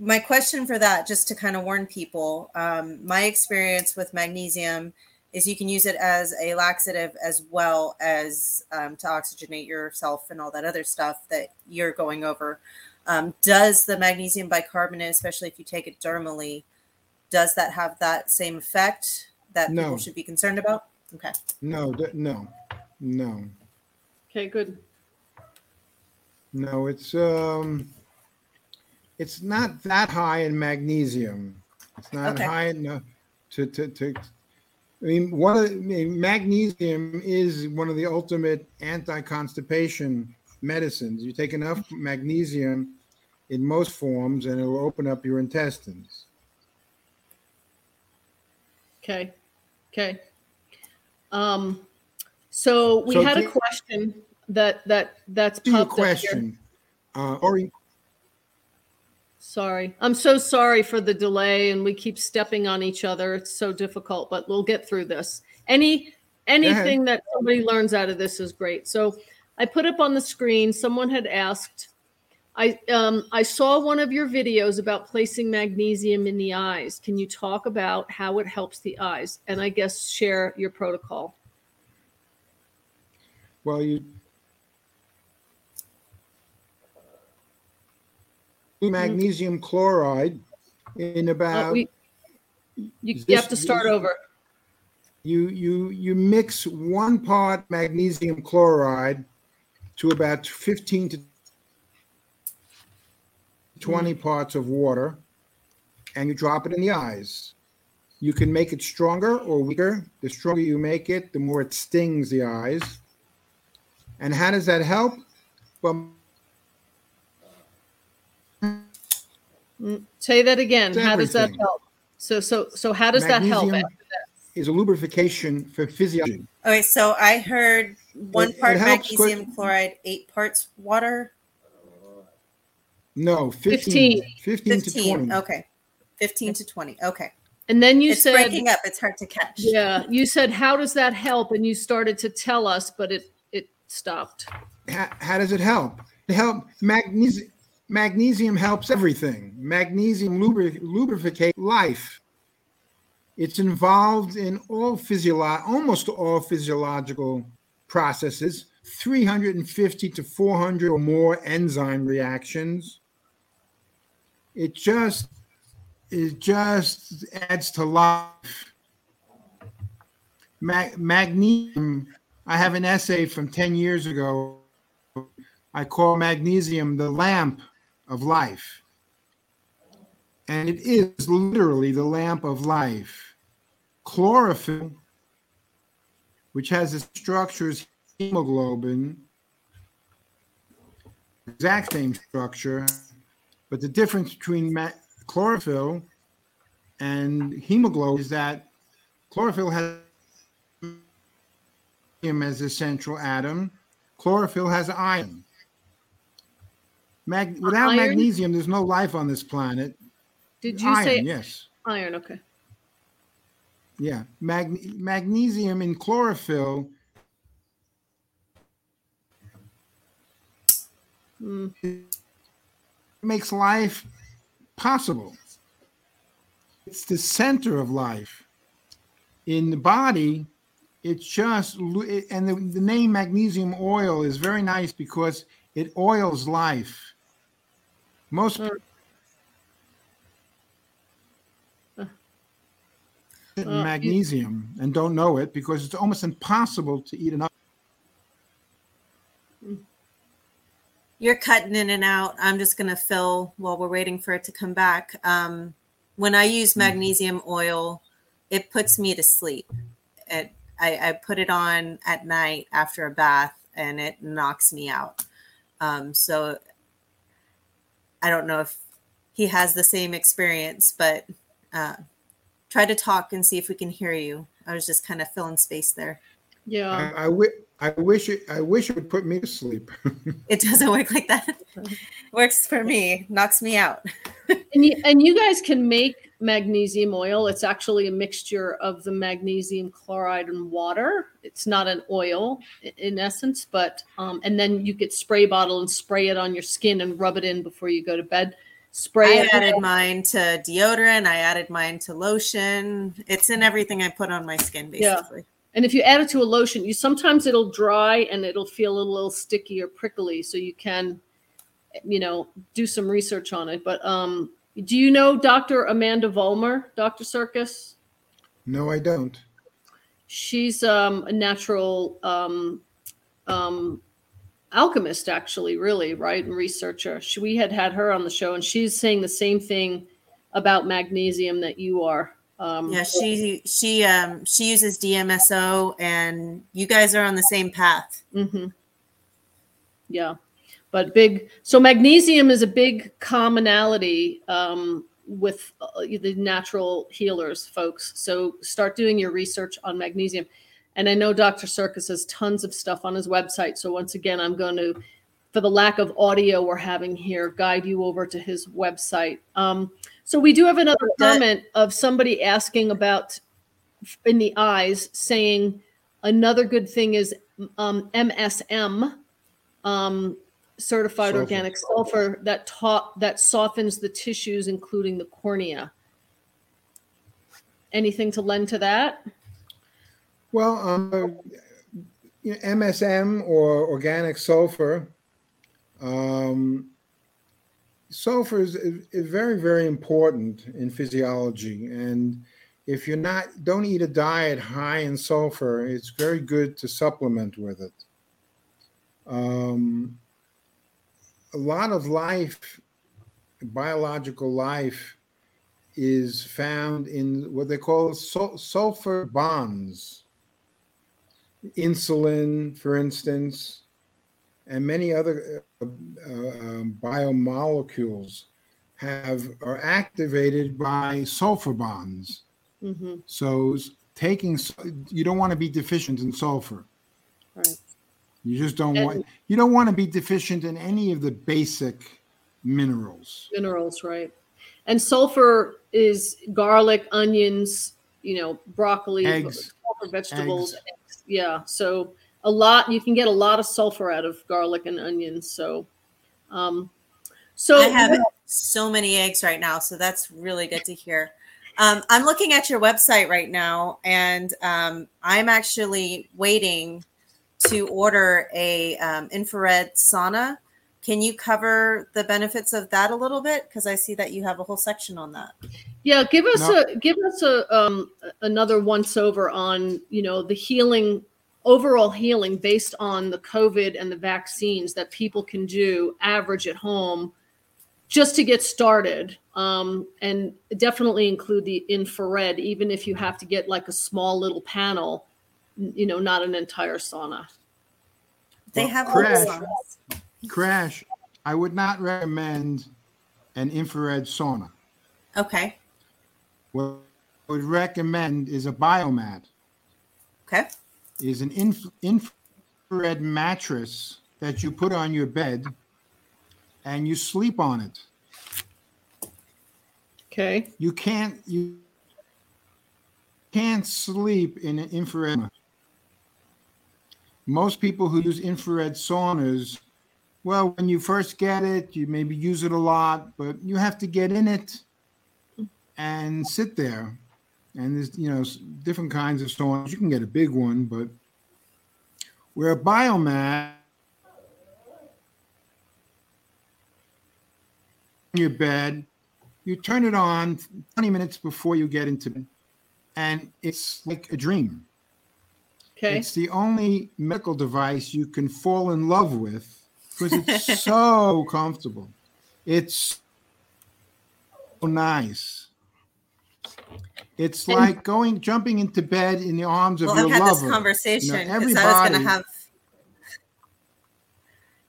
Speaker 3: my question for that, just to kind of warn people, um, my experience with magnesium is you can use it as a laxative as well as um, to oxygenate yourself and all that other stuff that you're going over. Um, does the magnesium bicarbonate, especially if you take it dermally, does that have that same effect that no. people should be concerned about? Okay.
Speaker 2: No, no, no.
Speaker 1: Okay, good.
Speaker 2: No, it's um, it's not that high in magnesium. It's not okay. high enough to to to. I mean, one of the, I mean, magnesium is one of the ultimate anti-constipation medicines. You take enough magnesium in most forms, and it will open up your intestines.
Speaker 1: Okay. Okay. Um, so we so had a question that that that's
Speaker 2: popped question. Uh, or
Speaker 1: sorry, I'm so sorry for the delay, and we keep stepping on each other. It's so difficult, but we'll get through this. Any anything that somebody learns out of this is great. So I put up on the screen. Someone had asked. I um, I saw one of your videos about placing magnesium in the eyes. Can you talk about how it helps the eyes, and I guess share your protocol?
Speaker 2: Well, you magnesium chloride in about.
Speaker 1: Uh, we, you, you have to start over
Speaker 2: you you you mix one part magnesium chloride to about 15 to 20 mm. parts of water and you drop it in the eyes. You can make it stronger or weaker. The stronger you make it, the more it stings the eyes. And how does that help? Well,
Speaker 1: mm, say that again. How does that help? So so so how does Magnesium that help?
Speaker 2: Is a lubrication for physiology.
Speaker 3: Okay, so I heard one it, part it magnesium chloride, eight parts water.
Speaker 2: No, 15, 15, 15, 15 to 20.
Speaker 3: Okay. 15 to 20. Okay.
Speaker 1: And then you
Speaker 3: it's
Speaker 1: said
Speaker 3: breaking up. It's hard to catch.
Speaker 1: Yeah. You said, how does that help? And you started to tell us, but it it stopped.
Speaker 2: How, how does it help? It help magnesium magnesium helps everything. Magnesium lubri- lubricate life. It's involved in all physiolo- almost all physiological processes, 350 to 400 or more enzyme reactions. It just it just adds to life. Mag- magnesium. I have an essay from 10 years ago. I call magnesium the lamp of life. And it is literally the lamp of life. Chlorophyll which has the structures hemoglobin, exact same structure, but the difference between chlorophyll and hemoglobin is that chlorophyll has as a central atom. Chlorophyll has iron. Mag- without iron? magnesium, there's no life on this planet.
Speaker 1: Did you iron, say yes? Iron, okay.
Speaker 2: Yeah, Mag- magnesium in chlorophyll mm. Makes life possible. It's the center of life. In the body, it's just, and the, the name magnesium oil is very nice because it oils life. Most mm. uh, magnesium and don't know it because it's almost impossible to eat enough.
Speaker 3: You're cutting in and out. I'm just going to fill while we're waiting for it to come back. Um, when I use
Speaker 2: Mhm.
Speaker 3: magnesium oil, it puts me to sleep. It, I, I put it on at night after a bath and it knocks me out. Um, so I don't know if he has the same experience, but uh, try to talk and see if we can hear you. I was just kind of filling space there.
Speaker 1: Yeah.
Speaker 2: I, I, wi- I wish it. I wish it would put me to sleep.
Speaker 3: It doesn't work like that. Works for me, knocks me out.
Speaker 1: And you, and you guys can make magnesium oil. It's actually a mixture of the magnesium chloride and water. It's not an oil in essence, but um, and then you get spray bottle and spray it on your skin and rub it in before you go to bed. Spray
Speaker 3: I
Speaker 1: it.
Speaker 3: added mine to deodorant. I added mine to lotion. It's in everything I put on my skin, basically. Yeah.
Speaker 1: And if you add it to a lotion, you sometimes it'll dry and it'll feel a little sticky or prickly. So you can, you know, do some research on it. But um, do you know Dr. Amanda Vollmer, Dr. Sircus?
Speaker 2: no, I don't.
Speaker 1: She's um, a natural um, um, alchemist, actually, really, right? And researcher. She, we had had her on the show, and she's saying the same thing about magnesium that you are. Um,
Speaker 3: Yeah, she she um she uses DMSO, and you guys are on the same path.
Speaker 1: Mm-hmm. Yeah, but big. So magnesium is a big commonality um, with uh, the natural healers, folks. So start doing your research on magnesium. And I know Dr. Sircus has tons of stuff on his website. So once again, I'm going to, for the lack of audio we're having here, guide you over to his website. Um, so we do have another
Speaker 3: That-
Speaker 1: comment of somebody asking about in the eyes, saying another good thing is um, MSM, um, certified
Speaker 2: Sulfur.
Speaker 1: organic sulfur that taught that softens the tissues, including the cornea. Anything to lend to that?
Speaker 2: Well, um, you know, MSM or organic sulfur. Um, sulfur is, is very, very important in physiology, and if you're not don't eat a diet high in sulfur, it's very good to supplement with it. Um, a lot of life, biological life, is found in what they call sul- sulfur bonds. Insulin, for instance, and many other uh, uh, biomolecules have are activated by sulfur bonds.
Speaker 1: hmm
Speaker 2: So taking you don't want to be deficient in sulfur.
Speaker 1: Right.
Speaker 2: You just don't
Speaker 1: And-
Speaker 2: want you don't want to be deficient in any of the basic minerals.
Speaker 1: Minerals, right? And sulfur is garlic, onions, you know, broccoli,
Speaker 2: Eggs.
Speaker 1: sulfur vegetables.
Speaker 2: Eggs.
Speaker 1: eggs. Yeah. So a lot, you can get a lot of sulfur out of garlic and onions. So, um, so
Speaker 3: I have so many eggs right now, so that's really good to hear. Um, I'm looking at your website right now, and um, I'm actually waiting to order a um, infrared sauna. Can you cover the benefits of that a little bit? Because I see that you have a whole section on that.
Speaker 1: Yeah, give us
Speaker 2: No.
Speaker 1: a give us a um another once over on you know the healing overall healing based on the COVID and the vaccines that people can do average at home just to get started. Um, and definitely include the infrared, even if you have to get like a small little panel, you know, not an entire sauna.
Speaker 3: They have all
Speaker 2: Crash.
Speaker 3: saunas.
Speaker 2: Crash, I would not recommend an infrared sauna.
Speaker 3: Okay.
Speaker 2: What I would recommend is a biomat,
Speaker 3: Okay.
Speaker 2: Is an inf- infrared mattress that you put on your bed and you sleep on it.
Speaker 1: Okay.
Speaker 2: You can't you can't sleep in an infrared. Most people who use infrared saunas, well, when you first get it, you maybe use it a lot, but you have to get in it and sit there. And there's you know different kinds of saunas. You can get a big one, but where a biomat in your bed, you turn it on 20 minutes before you get into bed, and it's like a dream.
Speaker 1: Okay.
Speaker 2: It's the only medical device you can fall in love with because it's so comfortable. It's so nice. It's
Speaker 1: And-
Speaker 2: like going jumping into bed in the arms of
Speaker 3: Well,
Speaker 2: your
Speaker 3: I've had
Speaker 2: lover.
Speaker 3: this conversation because I was going to have.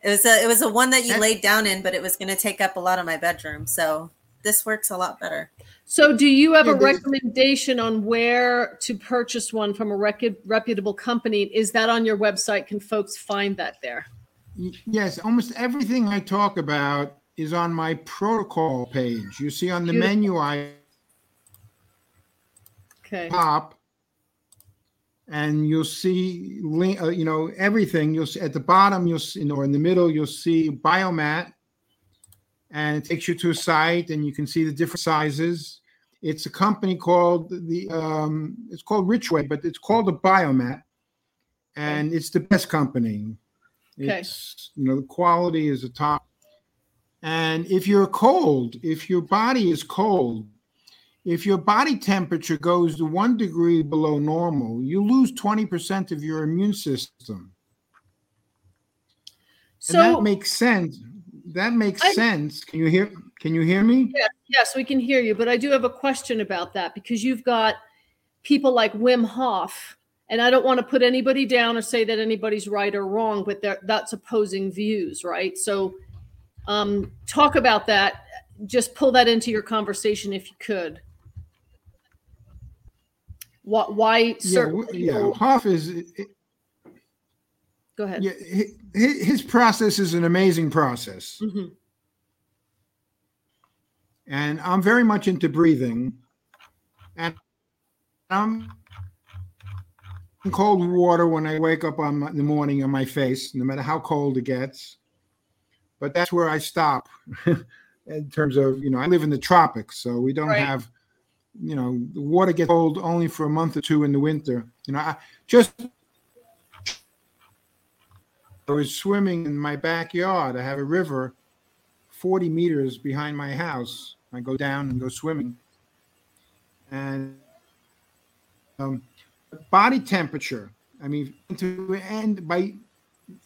Speaker 3: It was a it was a one that you
Speaker 2: Ev-
Speaker 3: laid down in, but it was going to take up a lot of my bedroom. So this works a lot better.
Speaker 1: So, do you have
Speaker 2: Yeah,
Speaker 1: a recommendation on where to purchase one from a recu- reputable company? Is that on your website? Can folks find that there?
Speaker 2: Yes, almost everything I talk about is on my protocol page. You see on the
Speaker 1: Beautiful.
Speaker 2: menu I
Speaker 1: Okay.
Speaker 2: top, and you'll see uh, you know everything. You'll see at the bottom, you'll see, or in the middle, you'll see Biomat, and it takes you to a site, and you can see the different sizes. It's a company called the um, it's called Richway, but it's called a Biomat, and it's the best company.
Speaker 1: Okay.
Speaker 2: It's you know the quality is the top. And if you're cold, if your body is cold, if your body temperature goes to one degree below normal, you lose 20% of your immune system.
Speaker 1: So,
Speaker 2: and that makes sense. That makes
Speaker 1: I-
Speaker 2: sense. Can you hear can you hear me?
Speaker 1: yes, we can hear you, but I do have a question about that because you've got people like Wim Hof, and I don't want to put anybody down or say that anybody's right or wrong, but that's opposing views, right? So, um, talk about that. Just pull that into your conversation if you could. What? Why
Speaker 2: Yeah,
Speaker 1: certain
Speaker 2: yeah.
Speaker 1: people?
Speaker 2: Hof is
Speaker 1: Go ahead.
Speaker 2: yeah, hi- hi- his process is an amazing process.
Speaker 1: Mhm.
Speaker 2: and I'm very much into breathing. And I'm cold water when I wake up on my, in the morning on my face, no matter how cold it gets. But that's where I stop in terms of, you know, I live in the tropics, so we don't
Speaker 1: Right.
Speaker 2: have, you know, the water gets cold only for a month or two in the winter. You know, I just I was swimming in my backyard. I have a river 40 meters behind my house. I go down and go swimming. And um, body temperature, I mean, to end by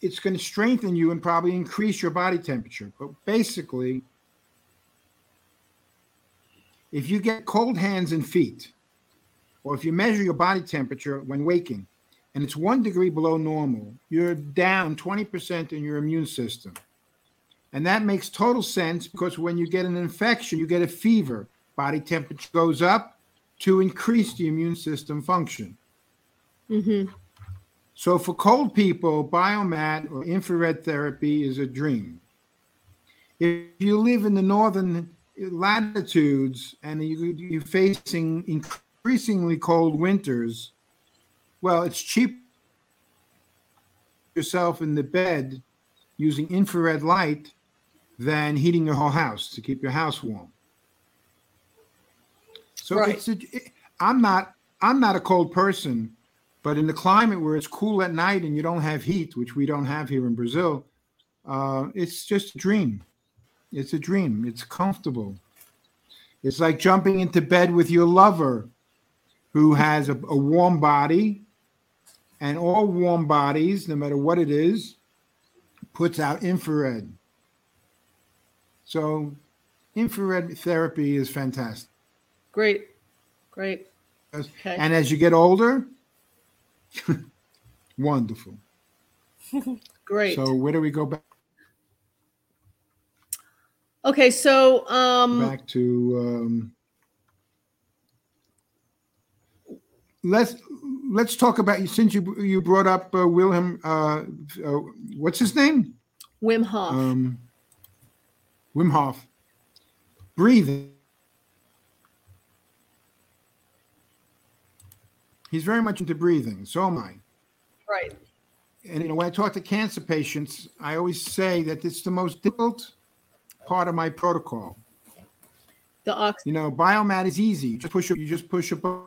Speaker 2: it's going to strengthen you and probably increase your body temperature. But basically, if you get cold hands and feet, or if you measure your body temperature when waking, and it's one degree below normal, you're down 20% in your immune system. And that makes total sense because when you get an infection, you get a fever, body temperature goes up to increase the immune system function.
Speaker 1: Mhm.
Speaker 2: So for cold people, biomat or infrared therapy is a dream. If you live in the northern latitudes and you, you're facing increasingly cold winters, well, it's cheap yourself in the bed using infrared light than heating your whole house to keep your house warm. So
Speaker 1: Right.
Speaker 2: it's a, it- I'm not I'm not a cold person, but in the climate where it's cool at night and you don't have heat, which we don't have here in Brazil, uh, it's just a dream. It's a dream. It's comfortable. It's like jumping into bed with your lover who has a, a warm body, and all warm bodies, no matter what it is, puts out infrared. So, infrared therapy is fantastic.
Speaker 1: Great. Great. Okay.
Speaker 2: And as you get older, wonderful.
Speaker 1: Great.
Speaker 2: So, where do we go back,
Speaker 1: okay. So, um,
Speaker 2: back to? Um, let's let's talk about since you you brought up uh, Wilhelm. Uh, uh, what's his name?
Speaker 1: Wim Hof.
Speaker 2: Um, Wim Hof. Breathing. He's very much into breathing. So am I.
Speaker 1: right.
Speaker 2: And you know, when I talk to cancer patients, I always say that it's the most difficult part of my protocol.
Speaker 1: The ox.
Speaker 2: You know, biomat is easy. You just push a, you just push a button.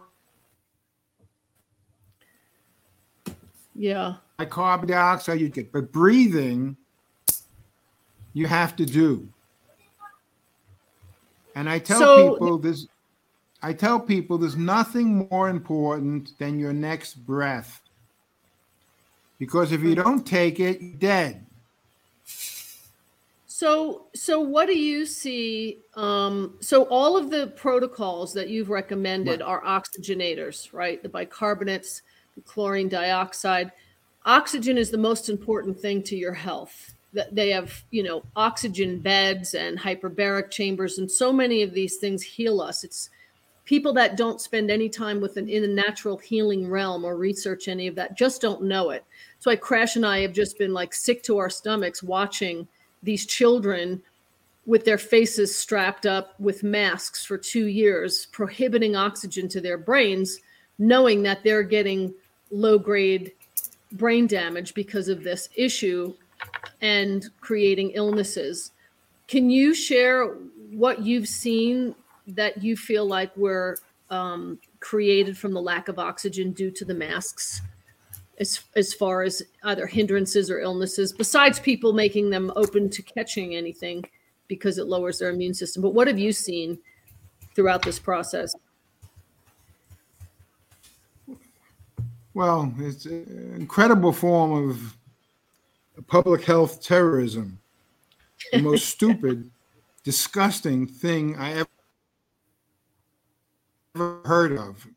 Speaker 1: Yeah.
Speaker 2: Like carbon dioxide, you get, but breathing, you have to do. And I tell
Speaker 1: So-
Speaker 2: people this. I tell people there's nothing more important than your next breath. Because if you mm. don't take it, you're dead.
Speaker 1: So, so what do you see? Um, so all of the protocols that you've recommended
Speaker 2: Right.
Speaker 1: are oxygenators, right? The bicarbonates, the chlorine dioxide. Oxygen is the most important thing to your health. That they have, you know, oxygen beds and hyperbaric chambers, and so many of these things heal us. It's people that don't spend any time with an in the natural healing realm or research any of that just don't know it. So, I Crash and I have just been like sick to our stomachs watching these children with their faces strapped up with masks for two years, prohibiting oxygen to their brains, knowing that they're getting low grade brain damage because of this issue and creating illnesses. Can you share what you've seen that you feel like were um, created from the lack of oxygen due to the masks? As as far as either hindrances or illnesses besides people making them open to catching anything because it lowers their immune system but what have you seen throughout this process
Speaker 2: Well, it's an incredible form of public health terrorism. The most stupid, disgusting thing I ever heard of.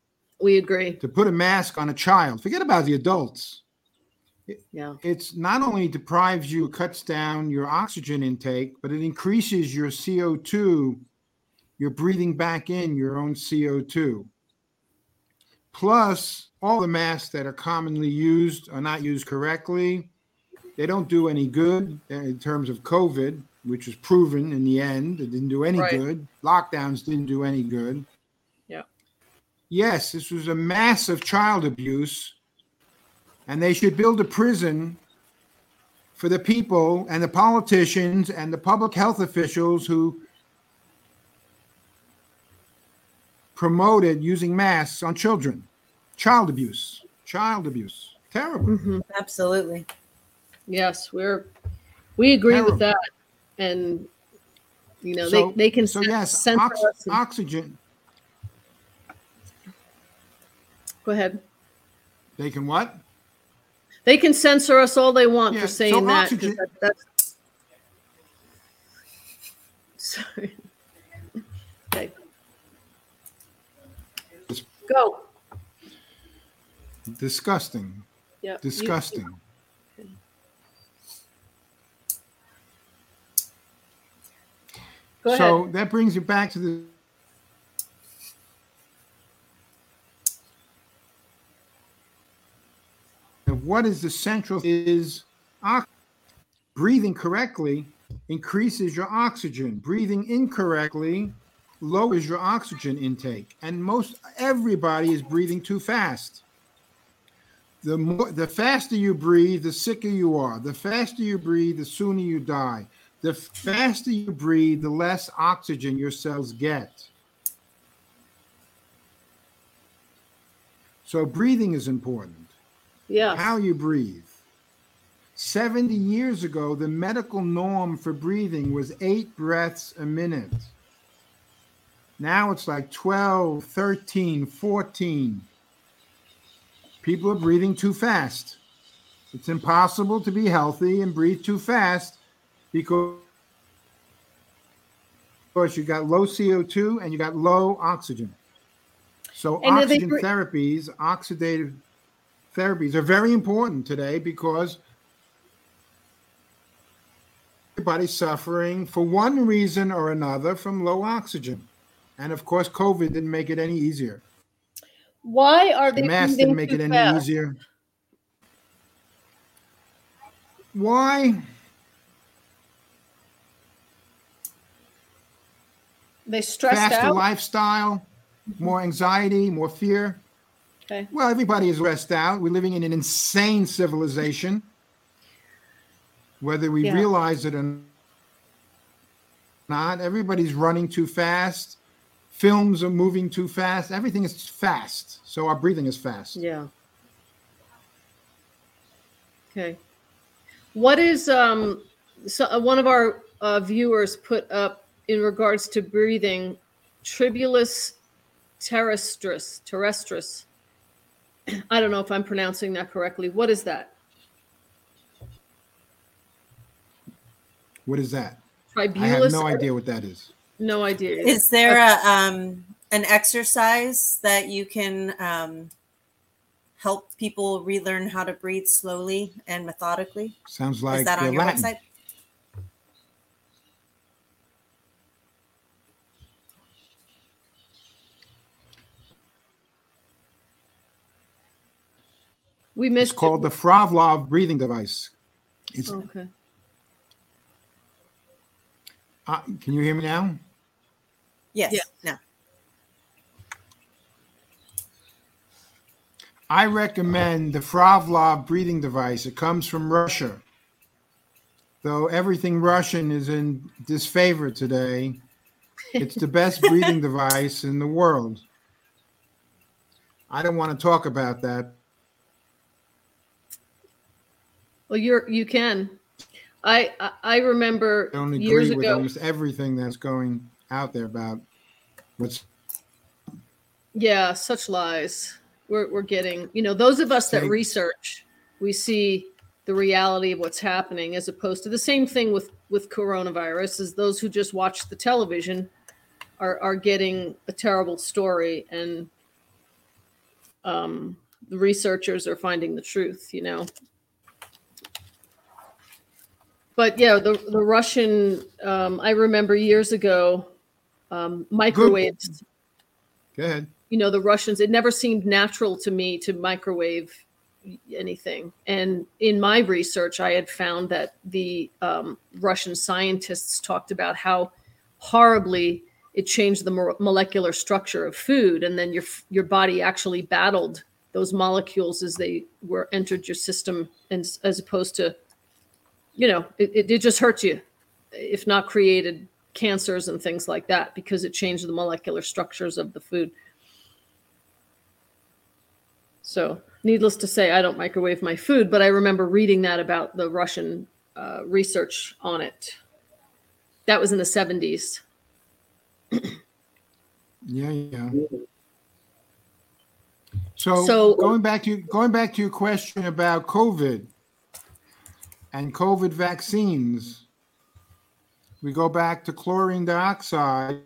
Speaker 1: We agree
Speaker 2: To put a mask on a child, forget about the adults.
Speaker 1: yeah
Speaker 2: It's not only deprives you, cuts down your oxygen intake, but it increases your CO2. You're breathing back in your own CO2. Plus, all the masks that are commonly used are not used correctly. They don't do any good uh, in terms of COVID, which was proven in the end. It didn't do any
Speaker 1: Right.
Speaker 2: good. Lockdowns didn't do any good.
Speaker 1: Yeah.
Speaker 2: Yes, this was a massive child abuse, and they should build a prison for the people and the politicians and the public health officials who promoted using masks on children. Child abuse. Child abuse. Terrible.
Speaker 1: hmm
Speaker 3: Absolutely.
Speaker 1: yes we're we agree
Speaker 2: Terrible.
Speaker 1: with that and you know
Speaker 2: So-
Speaker 1: they, they can
Speaker 2: So
Speaker 1: cen-
Speaker 2: yes,
Speaker 1: censor
Speaker 2: ox-
Speaker 1: us and-
Speaker 2: oxygen.
Speaker 1: Go ahead
Speaker 2: They can what?
Speaker 1: they can censor us all they want
Speaker 2: Yeah,
Speaker 1: for
Speaker 2: so
Speaker 1: saying
Speaker 2: oxygen-
Speaker 1: that that's sorry okay go
Speaker 2: Disgusting.
Speaker 1: yeah
Speaker 2: Disgusting.
Speaker 1: ahead
Speaker 2: so that brings you back to the what is the central is breathing correctly increases your oxygen. Breathing incorrectly lowers your oxygen intake. And most everybody is breathing too fast. The more the faster you breathe the sicker you are. The faster you breathe the sooner you die. The faster you breathe, the less oxygen your cells get. So, breathing is important.
Speaker 1: Yeah
Speaker 2: How you breathe. 70 years ago, the medical norm for breathing was eight breaths a minute. Now it's like 12, 13, 14. People are breathing too fast. It's impossible to be healthy and breathe too fast because of course, you got low CO2 and you got low oxygen. So
Speaker 1: And are they
Speaker 2: oxygen therapies, oxidative therapies are very important today because everybody's suffering for one reason or another from low oxygen. And of course, COVID didn't make it any easier.
Speaker 1: why are
Speaker 2: The
Speaker 1: they
Speaker 2: mask
Speaker 1: breathing
Speaker 2: didn't make it any easier. Why?
Speaker 1: they stressed
Speaker 2: faster
Speaker 1: out
Speaker 2: lifestyle, more anxiety, more fear.
Speaker 1: Okay
Speaker 2: Well, everybody is stressed out. We're living in an insane civilization, whether we
Speaker 1: Yeah.
Speaker 2: realize it or not. Everybody's running too fast. Films are moving too fast. Everything is fast. So our breathing is fast.
Speaker 1: Yeah. Okay. What is um so uh, one of our uh, viewers put up in regards to breathing tribulus terrestris terrestris. I don't know if I'm pronouncing that correctly. What is that?
Speaker 2: What is that? I have no idea what that is.
Speaker 1: No idea.
Speaker 3: Is there a um an exercise that you can um help people relearn how to breathe slowly and methodically?
Speaker 2: Sounds like
Speaker 3: Is that on your
Speaker 2: Latin.
Speaker 3: website?
Speaker 1: We
Speaker 2: It's
Speaker 1: missed
Speaker 2: called the Frolov breathing device. It's.
Speaker 1: Okay.
Speaker 2: Uh, can you hear me now?
Speaker 3: Yes.
Speaker 1: Yeah.
Speaker 3: No.
Speaker 2: I recommend the Frolov breathing device. It comes from Russia. Though everything Russian is in disfavor today, it's the best breathing device in the world. I don't want to talk about that.
Speaker 1: Well, you're you can. I I, I remember
Speaker 2: I don't
Speaker 1: years
Speaker 2: agree with
Speaker 1: ago.
Speaker 2: almost everything that's going out there about what's
Speaker 1: Yeah, such lies. We're we're getting. You know, those of us that research, we see the reality of what's happening, as opposed to the same thing with with coronavirus. Is those who just watch the television are are getting a terrible story, and um, the researchers are finding the truth. You know. But yeah, the the Russian. Um, I remember years ago, um, microwaves
Speaker 2: go ahead.
Speaker 1: you know the russians it never seemed natural to me to microwave anything and in my research i had found that the um, russian scientists talked about how horribly it changed the mo- molecular structure of food and then your your body actually battled those molecules as they were entered your system and as opposed to you know it, it, it just hurts you if not created cancers and things like that because it changed the molecular structures of the food so, needless to say, I don't microwave my food, but I remember reading that about the Russian uh, research on it. That was in the 70s.
Speaker 2: Yeah, yeah. So,
Speaker 1: So-
Speaker 2: going back to going back to your question about COVID and COVID vaccines, we go back to chlorine dioxide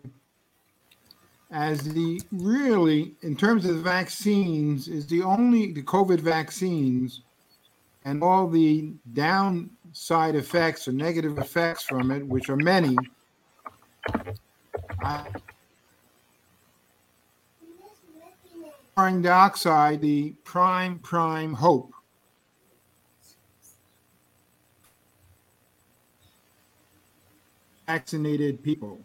Speaker 2: as the really, in terms of the vaccines, is the only the COVID vaccines and all the downside effects or negative effects from it, which are many. I, chlorine dioxide, the prime, prime hope. Vaccinated people.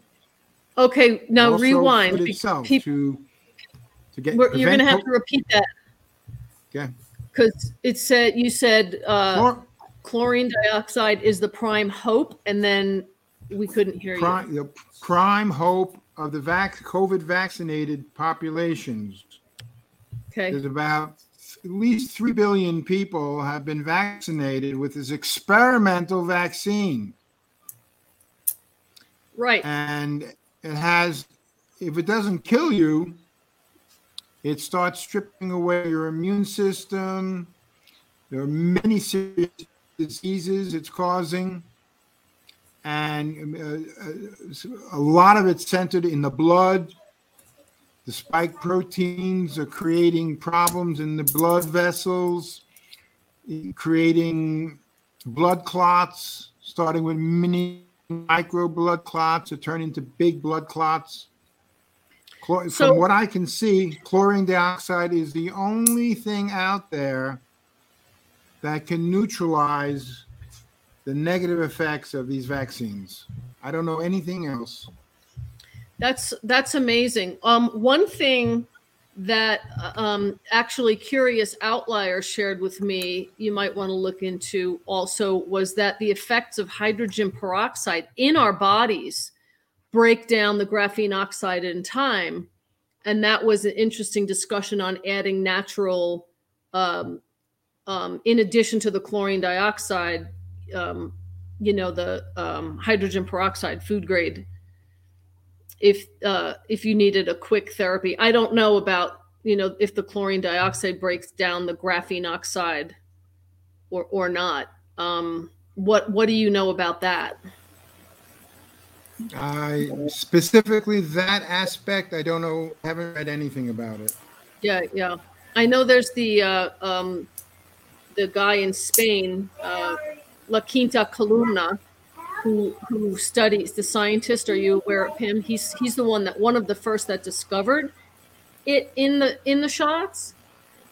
Speaker 1: Okay, now
Speaker 2: Also
Speaker 1: rewind. be-
Speaker 2: itself to to get.
Speaker 1: we're- you're going to have to repeat that
Speaker 2: Okay.
Speaker 1: because it said you said uh,
Speaker 2: Chlor-
Speaker 1: chlorine dioxide is the prime hope, and then we couldn't hear you.
Speaker 2: prime, the prime hope of the vac- COVID vaccinated populations.
Speaker 1: Okay,
Speaker 2: There's about at least 3 billion people have been vaccinated with this experimental vaccine.
Speaker 1: Right.
Speaker 2: And it has, if it doesn't kill you, it starts stripping away your immune system. There are many serious diseases it's causing. And uh, uh, a lot of it's centered in the blood. The spike proteins are creating problems in the blood vessels, creating blood clots, starting with mini micro blood clots that turn into big blood clots. Chlor-
Speaker 1: So-
Speaker 2: From what I can see, chlorine dioxide is the only thing out there that can neutralize the negative effects of these vaccines. I don't know anything else.
Speaker 1: That's that's amazing. Um, one thing that uh, um, actually Curious Outlier shared with me, you might want to look into also, was that the effects of hydrogen peroxide in our bodies break down the graphene oxide in time, and that was an interesting discussion on adding natural, um, um, in addition to the chlorine dioxide, um, you know, the um, hydrogen peroxide, food grade if uh, if you needed a quick therapy. I don't know about you know if the chlorine dioxide breaks down the graphene oxide or or not. Um, what what do you know about that?
Speaker 2: I specifically that aspect, I don't know, haven't read anything about it.
Speaker 1: Yeah, yeah. I know there's the uh, um, the guy in Spain, uh, La Quinta Columna, who who studies the scientist. Are you aware of him? He's he's the one that one of the first that discovered it in the in the shots,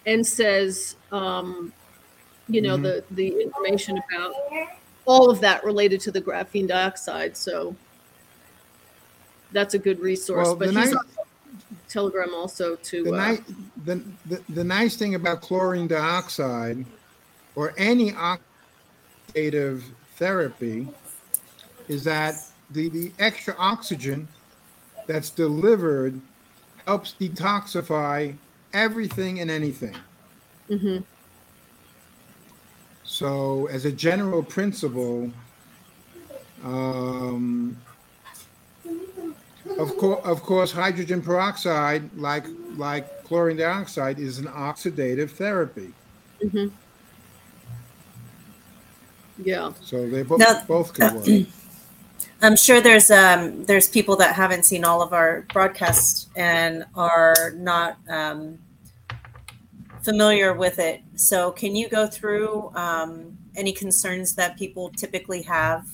Speaker 1: and says, um, you know,
Speaker 2: Mhm.
Speaker 1: the the information about all of that related to the graphene dioxide. So that's a good resource.
Speaker 2: Well,
Speaker 1: but he's
Speaker 2: nice-
Speaker 1: on Telegram also to
Speaker 2: The,
Speaker 1: uh,
Speaker 2: ni- the, the, the nice thing about chlorine dioxide or any oxidative therapy is that the, the extra oxygen that's delivered helps detoxify everything and anything.
Speaker 1: mhm.
Speaker 2: So, as a general principle, um, of course, of course, hydrogen peroxide, like like chlorine dioxide, is an oxidative therapy.
Speaker 1: hmm Yeah.
Speaker 2: So they both
Speaker 3: Now-
Speaker 2: both can work.
Speaker 3: I'm sure there's um, there's people that haven't seen all of our broadcasts and are not um, familiar with it. So can you go through um, any concerns that people typically have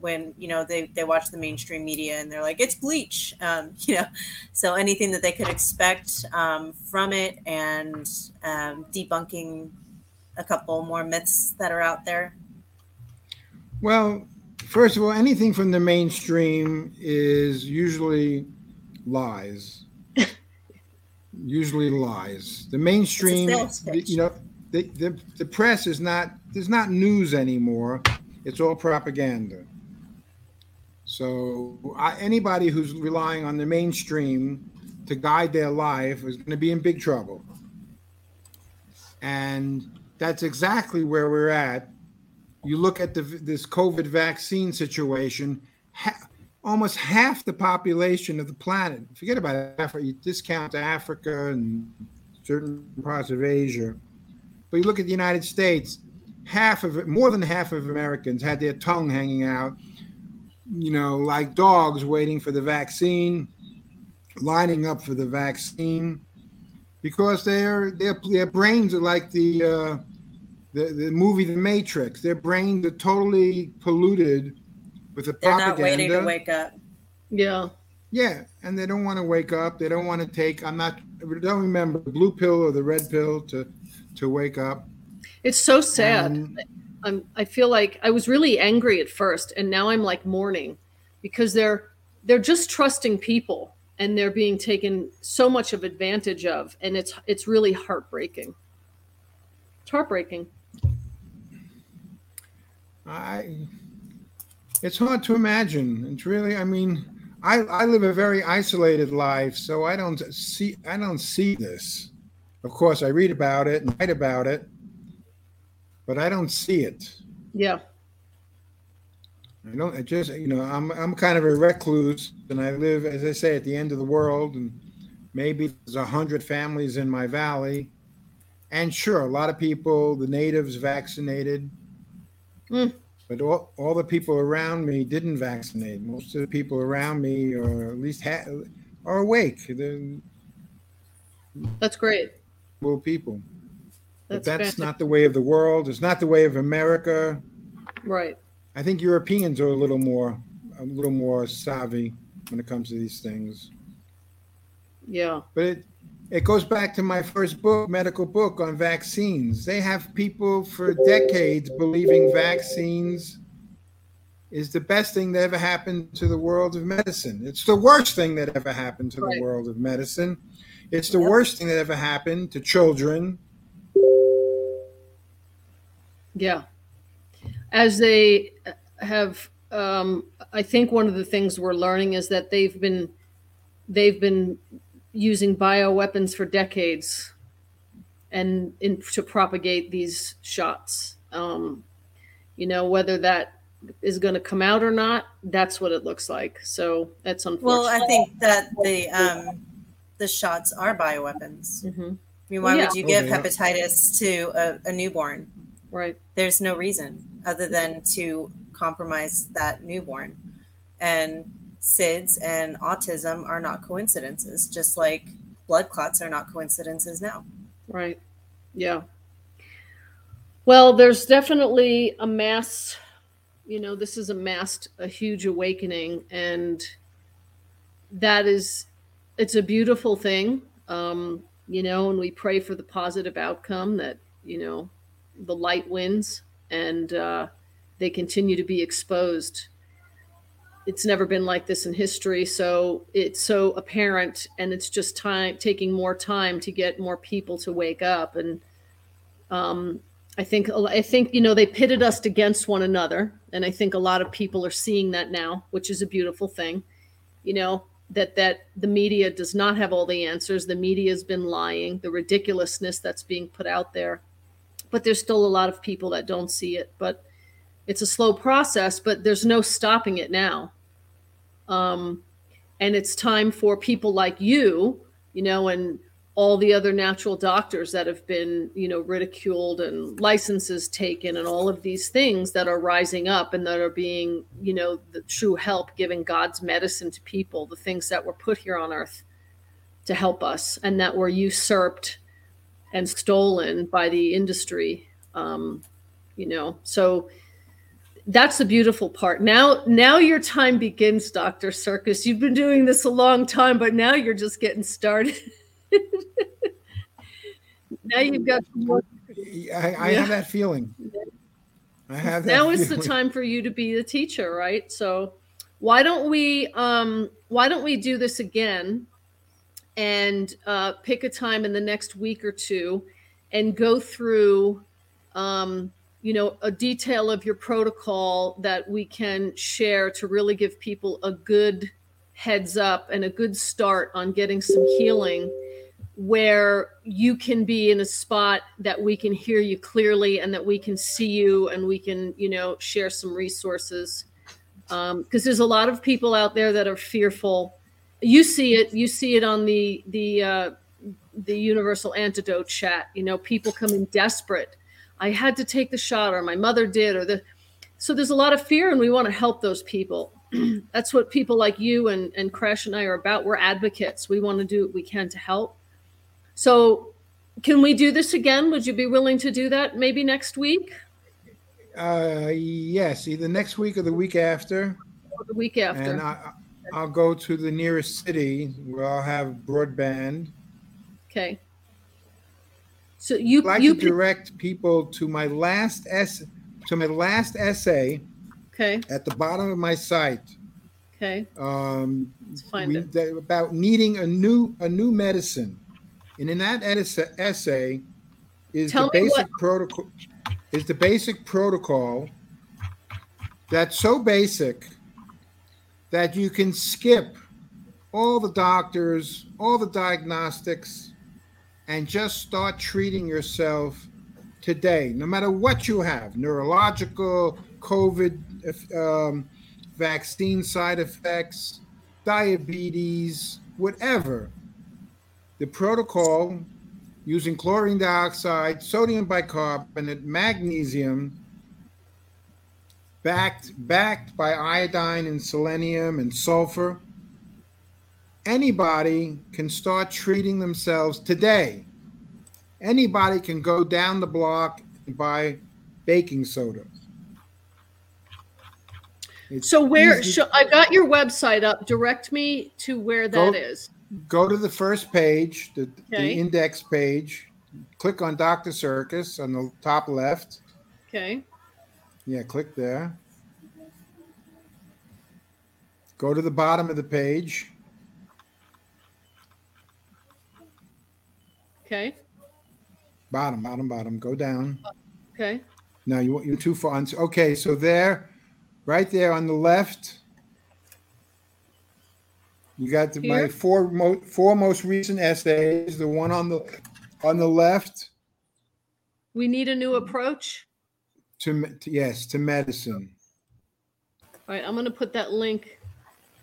Speaker 3: when you know they, they watch the mainstream media and they're like it's bleach, um, you know? So anything that they could expect um, from it and um, debunking a couple more myths that are out there.
Speaker 2: Well, first of all, anything from the mainstream is usually lies. usually lies. The mainstream,
Speaker 3: sales
Speaker 2: the-
Speaker 3: pitch.
Speaker 2: you know, the, the, the press is not, there's not news anymore. It's all propaganda. So I, anybody who's relying on the mainstream to guide their life is going to be in big trouble. And that's exactly where we're at you look at the, this COVID vaccine situation, ha- almost half the population of the planet, forget about Africa, you discount Africa and certain parts of Asia, but you look at the United States, half of it, more than half of Americans had their tongue hanging out, you know, like dogs waiting for the vaccine, lining up for the vaccine, because their their their brains are like the uh, the, the movie The Matrix. Their brains are totally polluted with the
Speaker 3: They're
Speaker 2: propaganda.
Speaker 3: not waiting to wake up.
Speaker 1: Yeah.
Speaker 2: Yeah, and they don't want to wake up. They don't want to take. I'm not. Don't remember the blue pill or the red pill to to wake up.
Speaker 1: It's so sad.
Speaker 2: And-
Speaker 1: I'm, I feel like I was really angry at first, and now I'm like mourning because they're they're just trusting people, and they're being taken so much of advantage of, and it's it's really heartbreaking. It's heartbreaking.
Speaker 2: I. It's hard to imagine. It's really. I mean, I I live a very isolated life, so I don't see I don't see this. Of course, I read about it and write about it, but I don't see it.
Speaker 1: Yeah.
Speaker 2: I don't. I just you know I'm I'm kind of a recluse, and I live, as I say, at the end of the world, and maybe there's a hundred families in my valley, and sure, a lot of people, the natives, vaccinated,
Speaker 1: Mm.
Speaker 2: but all all the people around me didn't vaccinate. Most of the people around me, or at least ha- are awake. They're
Speaker 1: That's great.
Speaker 2: well people. That's But
Speaker 1: That's, fantastic.
Speaker 2: not the way of the world. It's not the way of America.
Speaker 1: right.
Speaker 2: I think Europeans are a little more a little more savvy when it comes to these things.
Speaker 1: Yeah.
Speaker 2: But it it goes back to my first book, medical book on vaccines. They have people for decades believing vaccines is the best thing that ever happened to the world of medicine. It's the worst thing that ever happened to
Speaker 1: Right.
Speaker 2: the world of medicine. It's the
Speaker 3: Yep.
Speaker 2: worst thing that ever happened to children.
Speaker 1: Yeah. As they have, um, I think one of the things we're learning is that they've been they've been using bioweapons for decades and in, to propagate these shots. Um, you know, whether that is going to come out or not, that's what it looks like. So that's unfortunate.
Speaker 3: Well, I think that the um, the shots are bioweapons.
Speaker 1: Mhm.
Speaker 3: I mean, why
Speaker 1: Well,
Speaker 3: would you
Speaker 2: Oh,
Speaker 3: give
Speaker 2: they are.
Speaker 3: hepatitis to a, a newborn?
Speaker 1: right.
Speaker 3: There's no reason other than to compromise that newborn. And SIDS and autism are not coincidences, just like blood clots are not coincidences now.
Speaker 1: Right. Yeah. Well, there's definitely a mass, you know, this is a mass, a huge awakening. And that is, it's a beautiful thing. Um, you know, and we pray for the positive outcome that, you know, the light wins and uh, they continue to be exposed. It's never been like this in history, so it's so apparent, and it's just time taking more time to get more people to wake up. And um, I think I think you know they pitted us against one another, and I think a lot of people are seeing that now, which is a beautiful thing. You know that that the media does not have all the answers. The media has been lying. The ridiculousness that's being put out there but there's still a lot of people that don't see it. But it's a slow process, but there's no stopping it now. Um, and it's time for people like you, you know, and all the other natural doctors that have been, you know, ridiculed and licenses taken and all of these things that are rising up and that are being, you know, the true help giving God's medicine to people, the things that were put here on earth to help us and that were usurped and stolen by the industry. Um, you know, so that's the beautiful part. Now, now your time begins, Doctor Sircus. You've been doing this a long time, but now you're just getting started. now you've got.
Speaker 2: I, I yeah. have that feeling. I have that.
Speaker 1: Now
Speaker 2: is
Speaker 1: the time for you to be the teacher, right? So, why don't we? Um, why don't we do this again? and uh, pick a time in the next week or two and go through um, you know a detail of your protocol that we can share to really give people a good heads up and a good start on getting some healing where you can be in a spot that we can hear you clearly and that we can see you and we can you know share some resources. Because um, there's a lot of people out there that are fearful. You see it you see it on the the uh, the universal antidote chat you know people coming desperate i had to take the shot or my mother did or the so there's a lot of fear and we want to help those people. That's what people like you and and crash and i are about. We're advocates. We want to do what we can to help. So can we do this again? Would you be willing to do that maybe next week?
Speaker 2: Uh yes either next week or the week after.
Speaker 1: Or the week after.
Speaker 2: And I, I'll go to the nearest city where I'll have broadband.
Speaker 1: Okay. So you
Speaker 2: I'd like
Speaker 1: you
Speaker 2: to direct people to my last s to my last essay.
Speaker 1: Okay.
Speaker 2: At the bottom of my site.
Speaker 1: Okay.
Speaker 2: Um,
Speaker 1: Let's find
Speaker 2: we,
Speaker 1: it.
Speaker 2: about needing a new a new medicine, and in that essay is
Speaker 1: Tell
Speaker 2: the
Speaker 1: me
Speaker 2: basic protocol is the basic protocol that's so basic that you can skip all the doctors, all the diagnostics, and just start treating yourself today, no matter what you have neurological, COVID, um, vaccine side effects, diabetes, whatever. The protocol using chlorine dioxide, sodium bicarbonate, magnesium, backed backed by iodine and selenium and sulfur anybody can start treating themselves today. Anybody can go down the block and buy baking soda.
Speaker 1: It's so where I got your website up. Direct me to where that
Speaker 2: Go-
Speaker 1: is.
Speaker 2: go to the first page the, the index page. Click on dr Sircus on the top left.
Speaker 1: Okay.
Speaker 2: yeah click there. Go to the bottom of the page
Speaker 1: Okay.
Speaker 2: bottom bottom bottom go down
Speaker 1: Okay.
Speaker 2: No, you want you're too far. Okay, so there, right there on the left, you got the, my four mo- four most recent essays. The one on the on the left
Speaker 1: We need a new approach.
Speaker 2: to, to yes to medicine.
Speaker 1: All right. I'm going to put that link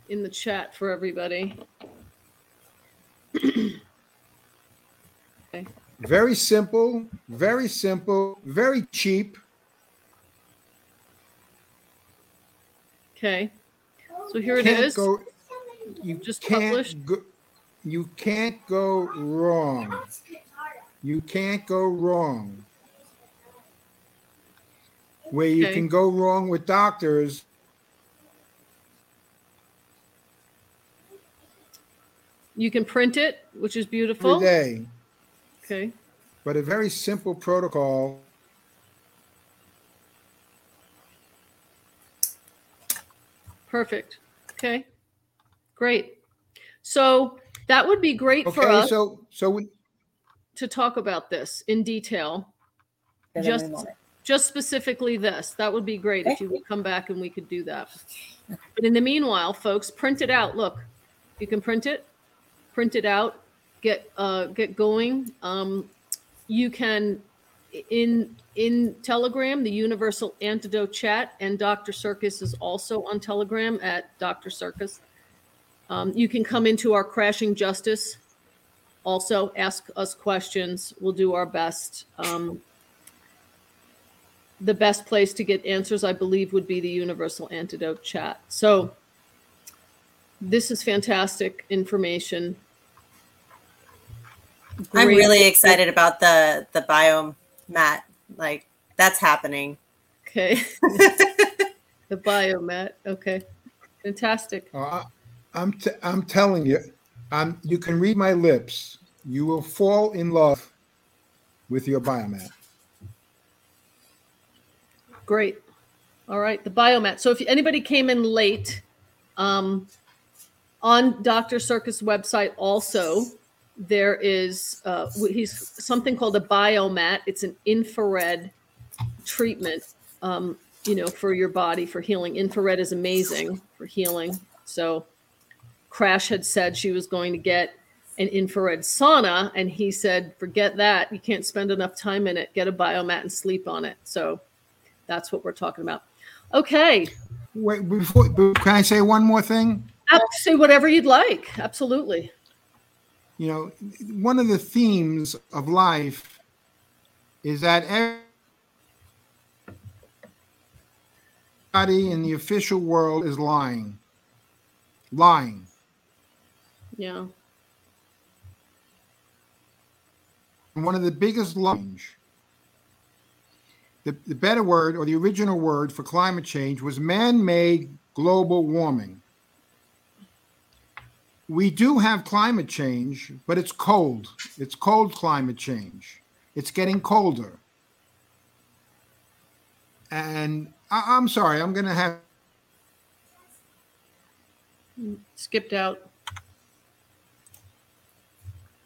Speaker 1: in the chat for everybody. okay.
Speaker 2: Very simple, very simple, very cheap.
Speaker 1: Okay. So here it is.
Speaker 2: go you
Speaker 1: Just
Speaker 2: can't
Speaker 1: published?
Speaker 2: go, you can't go wrong. You can't go wrong. Where you can go wrong with doctors,
Speaker 1: You can print it, which is beautiful.
Speaker 2: day,
Speaker 1: Okay.
Speaker 2: but a very simple protocol.
Speaker 1: Perfect. Okay. Great. So that would be great for
Speaker 2: Okay,
Speaker 1: us
Speaker 2: so so we,
Speaker 1: to talk about this in detail.
Speaker 3: Then
Speaker 1: Just-
Speaker 3: we want it.
Speaker 1: Just specifically this. That would be great if you would come back and we could do that. But in the meanwhile, folks, print it out. Look, you can print it, print it out, get uh, get going. Um, you can in in Telegram, the Universal Antidote Chat, and Dr. Sircus is also on Telegram at Dr. Sircus. Um, you can come into our Crashing Justice. Also, ask us questions. We'll do our best. Um, the best place to get answers, I believe, would be the Universal Antidote Chat. So, this is fantastic information.
Speaker 3: I'm really excited about the the biome mat. Like that's happening.
Speaker 1: Okay. the biome biomat. Okay. Fantastic.
Speaker 2: uh, I- I'm t- I'm telling you, I'm you can read my lips. You will fall in love with your biomat.
Speaker 1: Great. All right. The biomat. So if anybody came in late, um, on Dr. Sircus website also there is uh, he's something called a biomat. It's an infrared treatment, um, you know, for your body for healing. Infrared is amazing for healing. So Crash had said she was going to get an infrared sauna, and he said, "Forget that. You can't spend enough time in it. Get a biomat and sleep on it." So that's what we're talking about. Okay,
Speaker 2: Wait, before can I say one more thing?
Speaker 1: Say whatever you'd like. Absolutely.
Speaker 2: You know, one of the themes of life is that everybody in the official world is lying. Lying.
Speaker 1: Yeah.
Speaker 2: One of the biggest lies. The, the better word or the original word for climate change was man made global warming. We do have climate change, but it's cold. It's cold climate change. It's getting colder. And I, I'm sorry, I'm going to have
Speaker 1: Skipped out.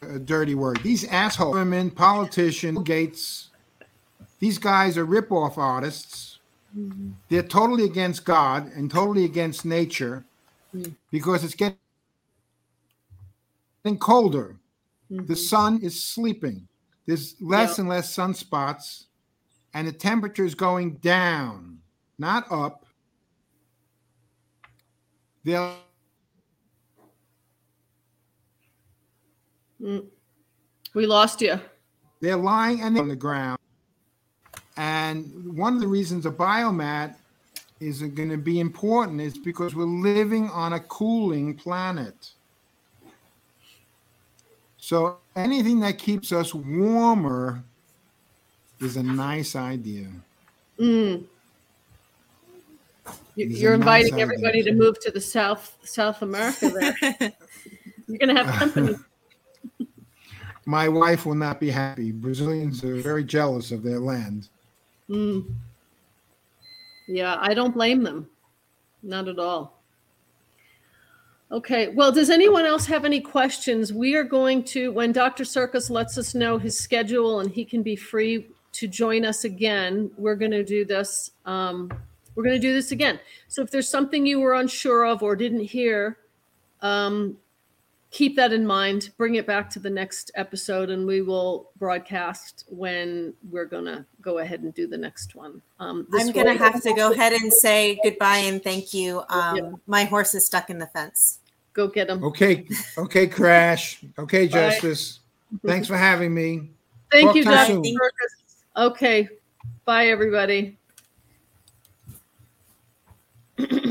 Speaker 2: a dirty word. These asshole women, politicians, Gates, these guys are rip-off artists. They're totally against God and totally against nature
Speaker 1: Mm.
Speaker 2: because it's getting colder. The
Speaker 1: Mhm.
Speaker 2: sun is sleeping. There's less
Speaker 1: Yeah.
Speaker 2: and less sunspots, and the temperature is going down, not up. They're
Speaker 1: Mm. We lost you.
Speaker 2: They're lying and they're on the ground. And one of the reasons a biomat is going to be important is because we're living on a cooling planet. So anything that keeps us warmer is a nice idea.
Speaker 1: Mm.
Speaker 2: You're
Speaker 1: You're
Speaker 2: nice
Speaker 1: inviting everybody to move to the South South America. There, you're going to have company.
Speaker 2: My wife will not be happy. Brazilians are very jealous of their land.
Speaker 1: Mm. Yeah, I don't blame them. Not at all. Okay. Well, does anyone else have any questions? We are going to, when Dr. Sircus lets us know his schedule and he can be free to join us again, we're going to do this. Um, we're going to do this again. So if there's something you were unsure of or didn't hear, um, keep that in mind. Bring it back to the next episode, and we will broadcast when we're gonna go ahead and do the next one. Um,
Speaker 3: I'm gonna have to go ahead and say goodbye and thank you. Um,
Speaker 1: yeah.
Speaker 3: My horse is stuck in the fence.
Speaker 1: Go get him.
Speaker 2: Okay, okay, Crash. Okay, Justice. Thanks for having me.
Speaker 1: Thank
Speaker 2: Talk
Speaker 1: you, Justice. Okay, bye everybody.